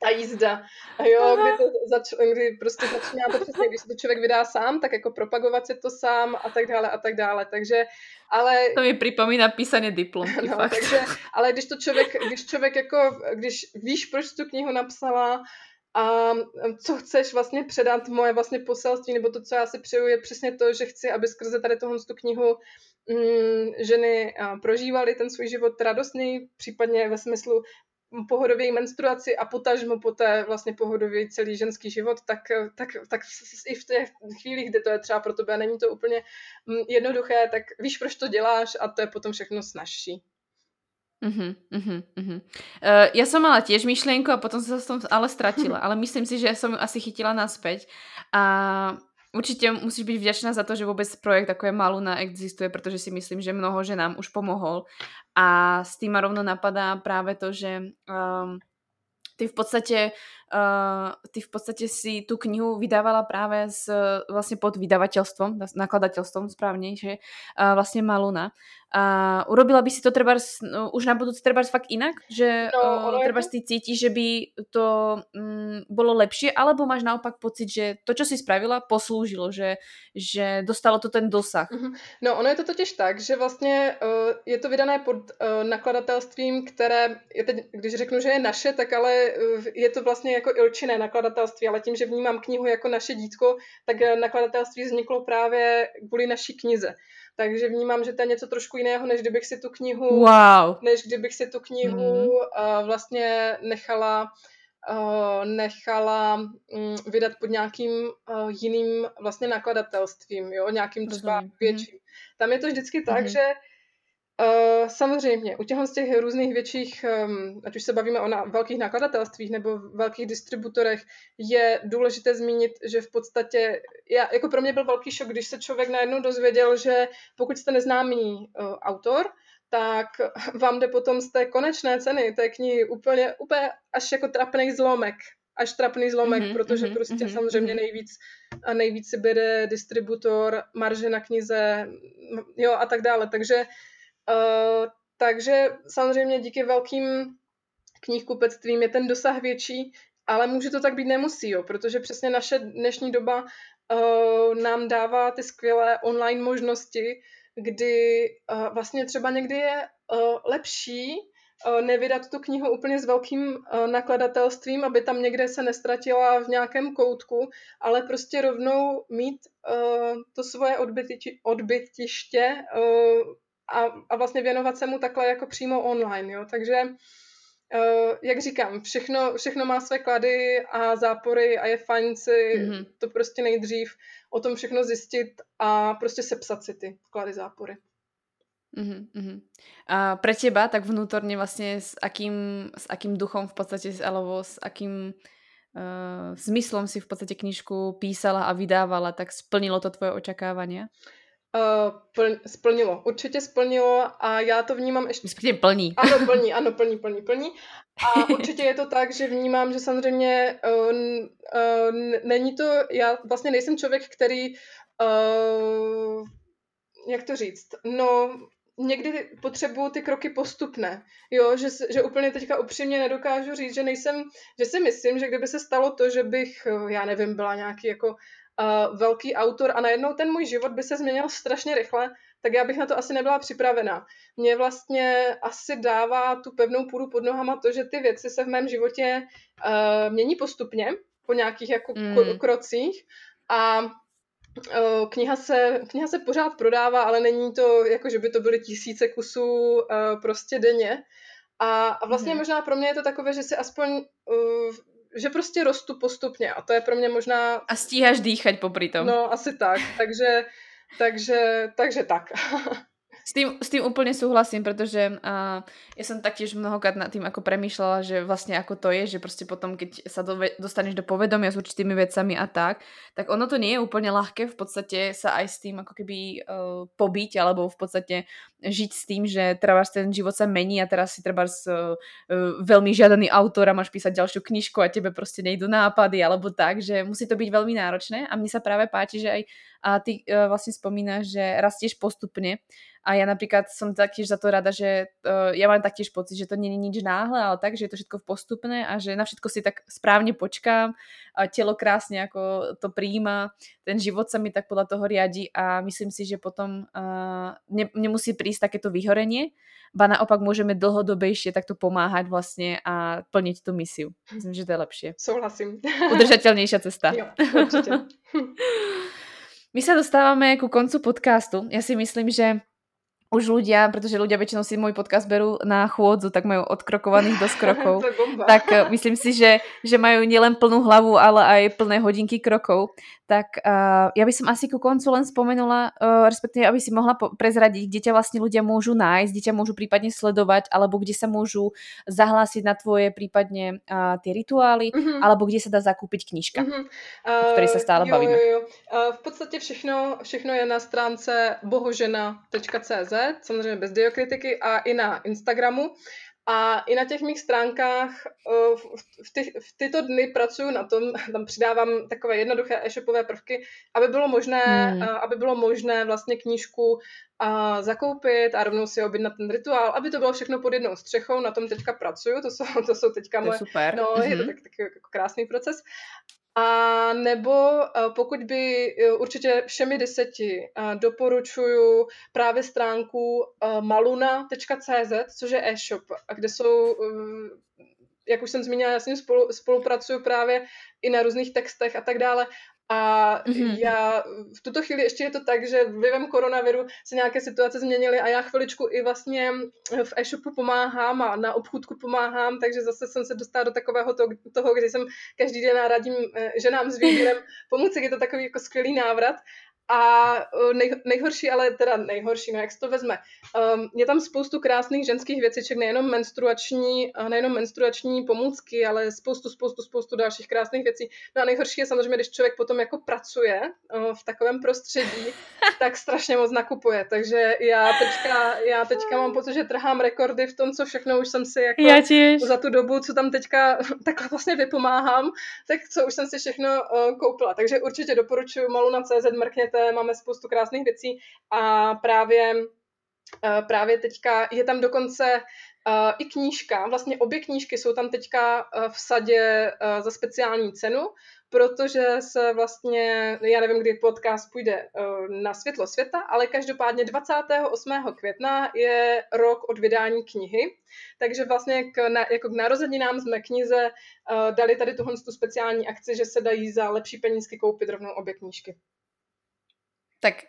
ta jízda. A jo, kdy, to zač, kdy prostě začíná to přesně, když se to člověk vydá sám, tak jako propagovat si to sám a tak dále a tak dále. Takže, ale... To mi připomíná písaně diplom. No, takže, ale když to člověk, když člověk jako, když víš, proč tu knihu napsala, a co chceš vlastně předat, moje vlastně poselství, nebo to, co já si přeju, je přesně to, že chci, aby skrze tady tohle tu knihu mm, ženy prožívaly ten svůj život radostněji, případně ve smyslu pohodově menstruaci a potažmo poté vlastně pohodově celý ženský život, tak, tak, tak i v těch chvílích, kdy to je třeba pro tebe, není to úplně mm, jednoduché, tak víš, proč to děláš a to je potom všechno snažší. Uh-huh, uh-huh, uh-huh. Uh, ja som mala tiež myšlienku a potom sa som ale stratila, ale myslím si, že som ju asi chytila naspäť a Určitě musíš být vděčná za to, že vůbec projekt jako je Maluna existuje, protože si myslím, že mnoho ženám už pomohol. A s tým rovno napadá právě to, že um, ty v podstatě uh, ty v podstate si tú knihu vydávala práve s, vlastne pod vydavateľstvom, nakladateľstvom správnejšie, uh, vlastne Maluna. A urobila by si to treba no, už na budúci treba fakt inak? Že no, uh, treba si cíti, že by to um, bolo lepšie, alebo máš naopak pocit, že to, čo si spravila, poslúžilo, že, že dostalo to ten dosah? Mm-hmm. No, ono je to totiž tak, že vlastně uh, je to vydané pod uh, nakladatelstvím, které, je teď, když řeknu, že je naše, tak ale uh, je to vlastně jako ilčinné nakladatelství, ale tím, že vnímám knihu jako naše dítko, tak nakladatelství vzniklo právě kvůli naší knize. Takže vnímám, že to je něco trošku jiného, než kdybych si tu knihu, wow. než kdybych si tu knihu mm. uh, vlastně nechala uh, nechala um, vydat pod nějakým uh, jiným vlastně nakladatelstvím, jo, nějakým třeba větším. Mm. Tam je to vždycky tak, mm. že Uh, samozřejmě, u těchto z těch různých větších, um, ať už se bavíme o na, velkých nakladatelstvích nebo velkých distributorech, je důležité zmínit, že v podstatě, já, jako pro mě byl velký šok, když se člověk najednou dozvěděl, že pokud jste neznámý uh, autor, tak vám jde potom z té konečné ceny té knihy úplně, úplně až jako trapný zlomek, až trapný zlomek, mm-hmm, protože mm-hmm, prostě mm-hmm, samozřejmě nejvíc a nejvíc si bere distributor, marže na knize, jo a tak dále, takže Uh, takže samozřejmě díky velkým knihkupectvím je ten dosah větší, ale může to tak být nemusí, jo, protože přesně naše dnešní doba uh, nám dává ty skvělé online možnosti, kdy uh, vlastně třeba někdy je uh, lepší uh, nevydat tu knihu úplně s velkým uh, nakladatelstvím, aby tam někde se nestratila v nějakém koutku, ale prostě rovnou mít uh, to svoje odbytiště, odbytiště uh, a, a vlastně věnovat se mu takhle jako přímo online, jo, takže Uh, jak říkám, všechno, všechno má své klady a zápory a je fajn si mm-hmm. to prostě nejdřív o tom všechno zjistit a prostě sepsat si ty klady, zápory. Mm-hmm. A pre teba tak vnútorne vlastne s akým, s akým duchom v podstate, alebo s akým uh, zmyslom si v podstate knižku písala a vydávala, tak splnilo to tvoje očakávania? Uh, plň, splnilo, určitě splnilo a já to vnímám ještě... Myslím, plní. Ano, plní, ano, plní, plní, plní. A určitě je to tak, že vnímám, že samozřejmě uh, uh, není to, já vlastně nejsem člověk, který, uh, jak to říct, no někdy potřebuju ty kroky postupné, jo, že, že úplně teďka upřímně nedokážu říct, že nejsem, že si myslím, že kdyby se stalo to, že bych, já nevím, byla nějaký jako uh, velký autor a najednou ten můj život by se změnil strašně rychle, tak já bych na to asi nebyla připravená. Mě vlastně asi dává tu pevnou půdu pod nohama to, že ty věci se v mém životě uh, mění postupně, po nějakých jako mm. krocích a uh, kniha se, kniha se pořád prodává, ale není to jako, že by to byly tisíce kusů uh, prostě denně. A, a vlastně mm. možná pro mě je to takové, že si aspoň uh, že prostě rostu postupně a to je pro mě možná... A stíháš dýchať popri tom. No, asi tak, takže, takže, takže tak. S tým, s tým úplne súhlasím, pretože uh, ja som taktiež mnohokrát nad tým ako premýšľala, že vlastne ako to je, že proste potom, keď sa do, dostaneš do povedomia s určitými vecami a tak, tak ono to nie je úplne ľahké v podstate sa aj s tým ako keby uh, pobiť, alebo v podstate žiť s tým, že treba ten život sa mení a teraz si treba uh, uh, veľmi žiadaný autor a máš písať ďalšiu knižku a tebe proste nejdu nápady alebo tak, že musí to byť veľmi náročné. A mne sa práve páči, že aj a ty uh, vlastne spomínaš, že rastieš postupne a ja napríklad som taktiež za to rada, že uh, ja mám taktiež pocit, že to nie je nič náhle, ale tak, že je to všetko postupné a že na všetko si tak správne počkám a telo krásne ako to príjima, ten život sa mi tak podľa toho riadi a myslím si, že potom uh, ne, nemusí prísť takéto vyhorenie, ba naopak môžeme dlhodobejšie takto pomáhať vlastne a plniť tú misiu. Myslím, že to je lepšie. Souhlasím. Udržateľnejšia cesta. Jo, určite. My sa dostávame ku koncu podcastu. Ja si myslím, že už ľudia, pretože ľudia väčšinou si môj podcast berú na chôdzu, tak majú odkrokovaných dosť krokov. tak uh, myslím si, že, že majú nielen plnú hlavu, ale aj plné hodinky krokov. Tak uh, ja by som asi ku koncu len spomenula, uh, respektíve aby si mohla prezradiť, kde ťa vlastne ľudia môžu nájsť, kde ťa môžu prípadne sledovať, alebo kde sa môžu zahlásiť na tvoje prípadne uh, tie rituály, mm-hmm. alebo kde sa dá zakúpiť knižka, mm-hmm. uh, o ktorej sa stále jo, bavíme. Jo, jo. Uh, v podstate všechno, všechno je na stránce bohožena.cz samozřejmě bez diokritiky a i na Instagramu. A i na těch mých stránkách uh, v, ty, v tyto dny pracuji na tom, tam přidávám takové jednoduché e-shopové prvky, aby bylo možné, hmm. uh, aby bylo možné vlastně knížku a zakoupit a rovnou si objednat ten rituál, aby to bylo všechno pod jednou střechou, na tom teďka pracuju, to jsou, to jsou teďka moje, super. no, mm-hmm. je to mhm. tak, tak jako krásný proces. A nebo pokud by určitě všemi deseti doporučuju právě stránku maluna.cz, což je e-shop, kde jsou jak už jsem zmínila, já s ním spolu, spolupracuju právě i na různých textech a tak dále. A mm-hmm. já v tuto chvíli ještě je to tak, že vlivem koronaviru se nějaké situace změnily a já chviličku i vlastně v e-shopu pomáhám a na obchůdku pomáhám, takže zase jsem se dostala do takového to, toho, kdy jsem každý den radím eh, ženám s výběrem pomůcek, je to takový jako skvělý návrat a e, nej, nejhorší, ale teda nejhorší, no jak se to vezme. Um, je tam spoustu krásných ženských věciček, nejenom menstruační, nejenom menstruační pomůcky, ale spoustu, spoustu, spoustu dalších krásných věcí. No a nejhorší je samozřejmě, když člověk potom jako pracuje uh, v takovém prostředí, tak strašně moc nakupuje. Takže já teďka, já teďka mám pocit, že trhám rekordy v tom, co všechno už jsem si jako za tu dobu, co tam teďka takhle vlastně vypomáhám, tak co už jsem si všechno uh, koupila. Takže určitě doporučuji malu na CZ, mrkněte najdete, máme spoustu krásných věcí a právě, eh, právě teďka je tam dokonce Uh, i knížka, vlastně obě knížky jsou tam teďka v sadě za speciální cenu, protože se vlastně, já nevím, kdy podcast půjde na světlo světa, ale každopádně 28. května je rok od vydání knihy, takže vlastně k, na, jako k narozeninám jsme knize dali tady tuhle tu speciální akci, že se dají za lepší penízky koupit rovnou obě knížky. Tak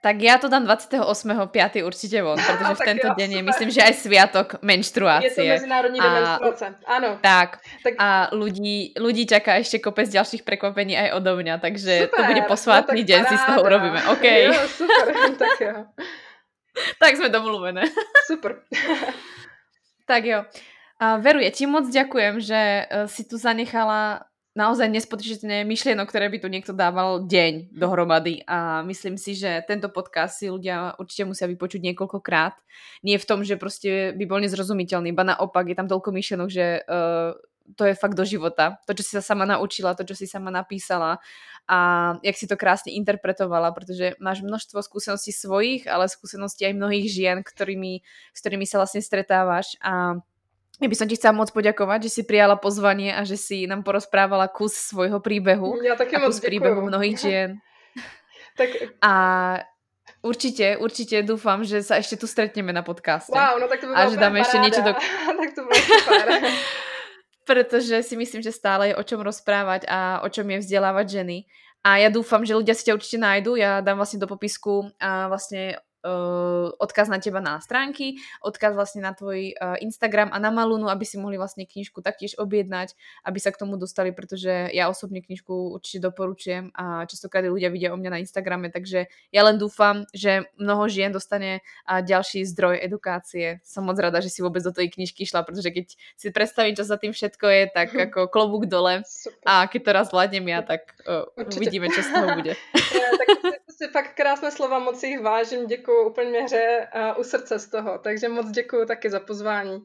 tak ja to dám 28.5. určite von, pretože v tento deň je, myslím, že aj sviatok menštruácie. Je to medzinárodní den menštruace, áno. Tak, tak, a ľudí, ľudí čaká ešte kopec ďalších prekvapení aj odo mňa, takže super, to bude posvátný no, deň, si z toho urobíme. OK. Jo, super, tak jo. tak sme domluvené. super. tak jo. A Veru, ja ti moc ďakujem, že eh, si tu zanechala naozaj nespočetné myšlienok, ktoré by tu niekto dával deň dohromady a myslím si, že tento podcast si ľudia určite musia vypočuť niekoľkokrát. Nie v tom, že prostě by bol nezrozumiteľný, ba naopak je tam toľko myšlienok, že uh, to je fakt do života. To, čo si sa sama naučila, to, čo si sama napísala a jak si to krásne interpretovala, protože máš množstvo skúseností svojich, ale skúseností aj mnohých žien, ktorými, s ktorými sa vlastne stretávaš a ja by som ti chcela moc poďakovať, že si prijala pozvanie a že si nám porozprávala kus svojho príbehu. Ja také a kus príbehu mnohých žien. tak... A určite, určite dúfam, že sa ešte tu stretneme na podcaste. Wow, no tak to by A že dáme ešte niečo do... tak to bylo super. Pretože si myslím, že stále je o čom rozprávať a o čom je vzdelávať ženy. A ja dúfam, že ľudia si ťa určite nájdu. Ja dám vlastne do popisku a vlastne uh, odkaz na teba na stránky, odkaz vlastne na tvoj uh, Instagram a na Malunu, aby si mohli vlastne knižku taktiež objednať, aby sa k tomu dostali, pretože ja osobne knižku určite doporučujem a častokrát ľudia vidia o mňa na Instagrame, takže ja len dúfam, že mnoho žien dostane uh, ďalší zdroj edukácie. Som moc rada, že si vôbec do tej knižky šla, pretože keď si predstavím, čo za tým všetko je, tak ako klobúk dole Super. a keď to raz vládnem ja, tak uh, uvidíme, čo z toho bude. Ja, tak si fakt krásné slova, moc jich vážím, děkuji úplně měře uh, u srdce z toho, takže moc děkuji taky za pozvání.